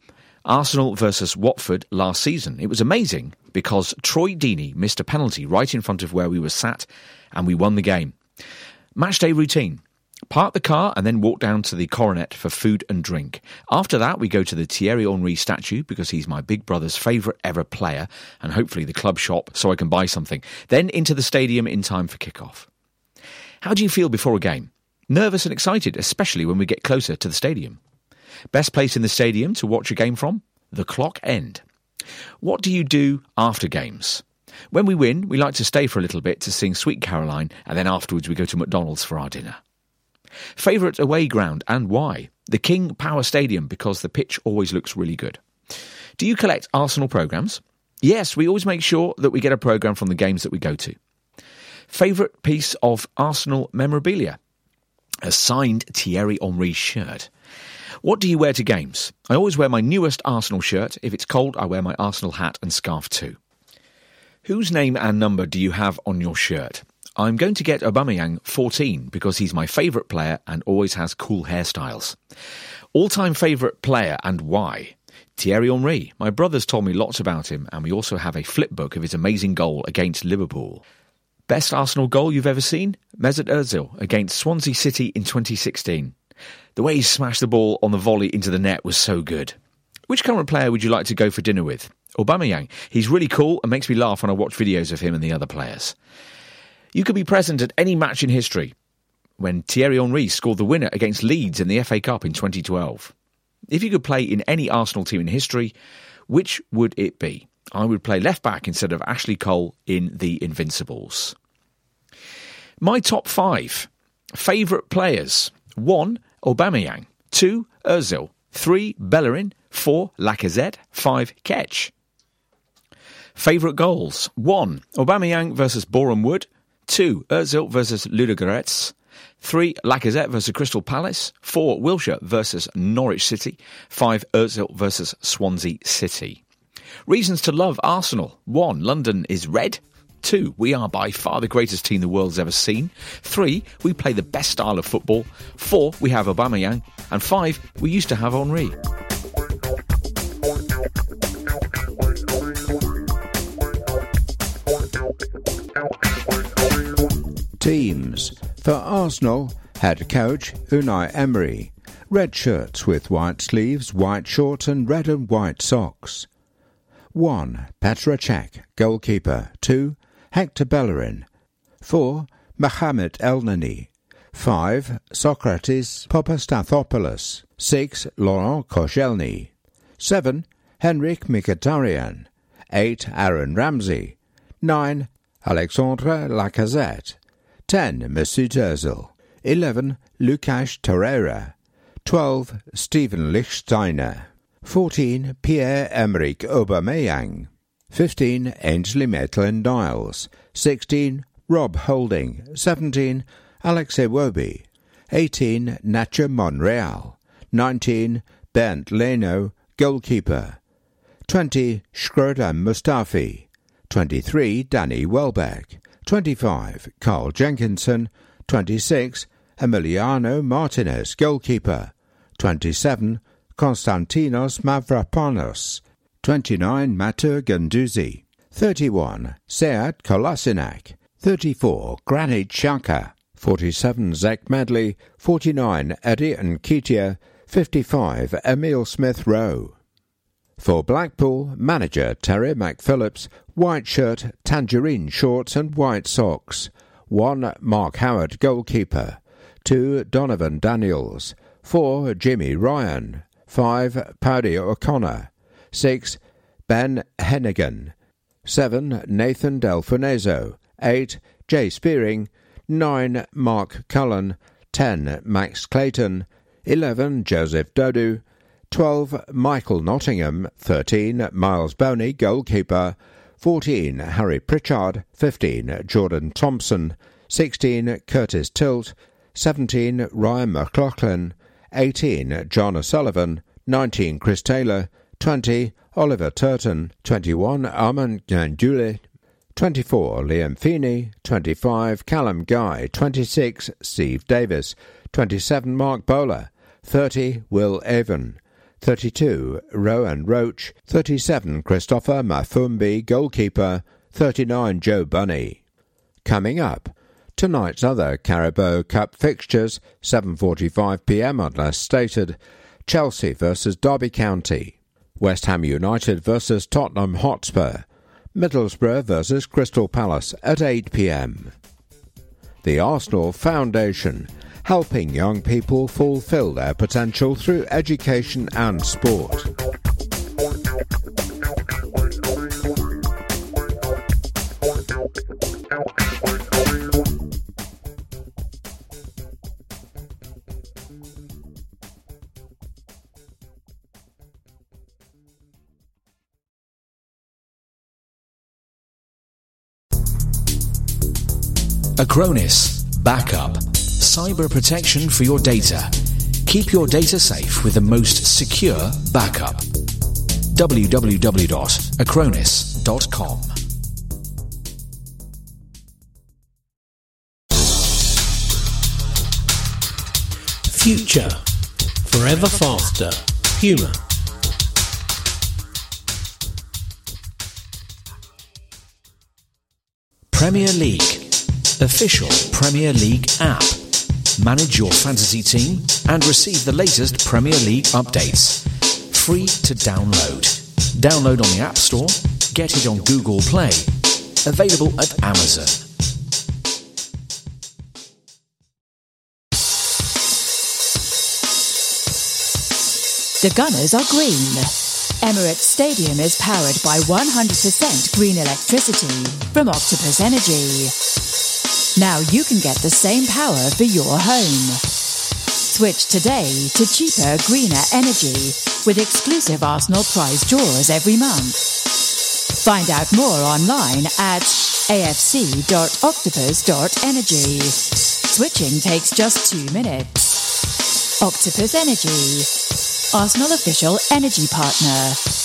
Arsenal versus Watford last season. It was amazing because Troy Deeney missed a penalty right in front of where we were sat and we won the game. Matchday routine. Park the car and then walk down to the coronet for food and drink. After that, we go to the Thierry Henry statue because he's my big brother's favourite ever player and hopefully the club shop so I can buy something. Then into the stadium in time for kick-off. How do you feel before a game? Nervous and excited, especially when we get closer to the stadium. Best place in the stadium to watch a game from? The clock end. What do you do after games? When we win, we like to stay for a little bit to sing Sweet Caroline, and then afterwards we go to McDonald's for our dinner. Favourite away ground and why? The King Power Stadium because the pitch always looks really good. Do you collect Arsenal programmes? Yes, we always make sure that we get a programme from the games that we go to. Favourite piece of Arsenal memorabilia? A signed Thierry Henry shirt. What do you wear to games? I always wear my newest Arsenal shirt. If it's cold, I wear my Arsenal hat and scarf too. Whose name and number do you have on your shirt? I'm going to get Aubameyang 14 because he's my favourite player and always has cool hairstyles. All-time favourite player and why? Thierry Henry. My brothers told me lots about him and we also have a flip book of his amazing goal against Liverpool. Best Arsenal goal you've ever seen? Mesut Ozil against Swansea City in 2016. The way he smashed the ball on the volley into the net was so good. Which current player would you like to go for dinner with? Aubameyang. He's really cool and makes me laugh when I watch videos of him and the other players. You could be present at any match in history when Thierry Henry scored the winner against Leeds in the FA Cup in 2012. If you could play in any Arsenal team in history, which would it be? I would play left back instead of Ashley Cole in The Invincibles. My top five favourite players: one, Aubameyang; two, Özil; three, Bellerin; four, Lacazette; five, Ketch. Favourite goals: one, Aubameyang versus Boreham Wood; two, Özil versus Ludogorets; three, Lacazette versus Crystal Palace; four, Wilshere versus Norwich City; five, Özil versus Swansea City. Reasons to love Arsenal: one, London is red. Two, we are by far the greatest team the world's ever seen. Three, we play the best style of football. Four, we have Aubameyang. And five, we used to have Henry. Teams. For Arsenal, head coach Unai Emery. Red shirts with white sleeves, white shorts, and red and white socks. 1. Petra Cech, goalkeeper. 2. Hector Bellerin. 4. Mohamed Elneny. 5. Socrates Papastathopoulos. 6. Laurent Koscielny. 7. Henrik Mkhitaryan. 8. Aaron Ramsey. 9. Alexandre Lacazette. 10. Mesut Ozil. 11. Lucas Torreira. 12. Stephan Lichtsteiner. 14. Pierre-Emerick Aubameyang. 15. Ainsley Maitland-Niles. 16. Rob Holding. 17. Alex Iwobi. 18. Nacho Monreal. 19. Bernd Leno, goalkeeper. 20. Shkodran Mustafi. 23. Danny Welbeck. 25. Carl Jenkinson. 26. Emiliano Martinez, goalkeeper. 27. Konstantinos Mavropanos. 29. Matteo Guendouzi. 31. Sead Kolasinac. 34. Granit Xhaka. 47. Zech Medley. 49. Eddie Nketiah. 55. Emil Smith Rowe. For Blackpool, manager Terry McPhillips, white shirt, tangerine shorts, and white socks. 1. Mark Howard, goalkeeper. 2. Donervon Daniels. 4. Jimmy Ryan. 5. Paddy O'Connor. 6. Ben Heneghan. 7. Nathan Delfouneso. 8. Jay Spearing. 9. Mark Cullen. 10. Max Clayton. 11. Joseph Dodoo. 12. Michael Nottingham. 13. Myles Boney, goalkeeper. 14. Harry Pritchard. 15. Jordan Thompson. 16. Curtis Tilt. 17. Ryan McLaughlin. 18. John O'Sullivan. 19. Chris Taylor. 20. Oliver Turton. 21. Armand Gnanduillet. 24. Liam Feeney. 25. Callum Guy. 26. Steve Davis. 27. Mark Bowler. 30. Will Evan. 32. Rowan Roache. 37. Christoffer Mafoumbi, goalkeeper. 39. Joe Bunny. Coming up, tonight's other Carabao Cup fixtures, 7.45pm unless stated, Chelsea versus Derby County, West Ham United versus Tottenham Hotspur, Middlesbrough versus Crystal Palace at 8pm. The Arsenal Foundation, helping young people fulfill their potential through education and sport. Acronis Backup. Cyber protection for your data. Keep your data safe with the most secure backup. www.acronis.com. Future. Forever faster. Puma. Premier League. Official Premier League app. Manage your fantasy team and receive the latest Premier League updates. Free to download. Download on the App Store. Get it on Google Play. Available at Amazon. The Gunners are green. Emirates Stadium is powered by 100% green electricity from Octopus Energy. Now you can get the same power for your home. Switch today to cheaper, greener energy with exclusive Arsenal prize draws every month. Find out more online at afc.octopus.energy. Switching takes just two minutes. Octopus Energy, Arsenal official energy partner.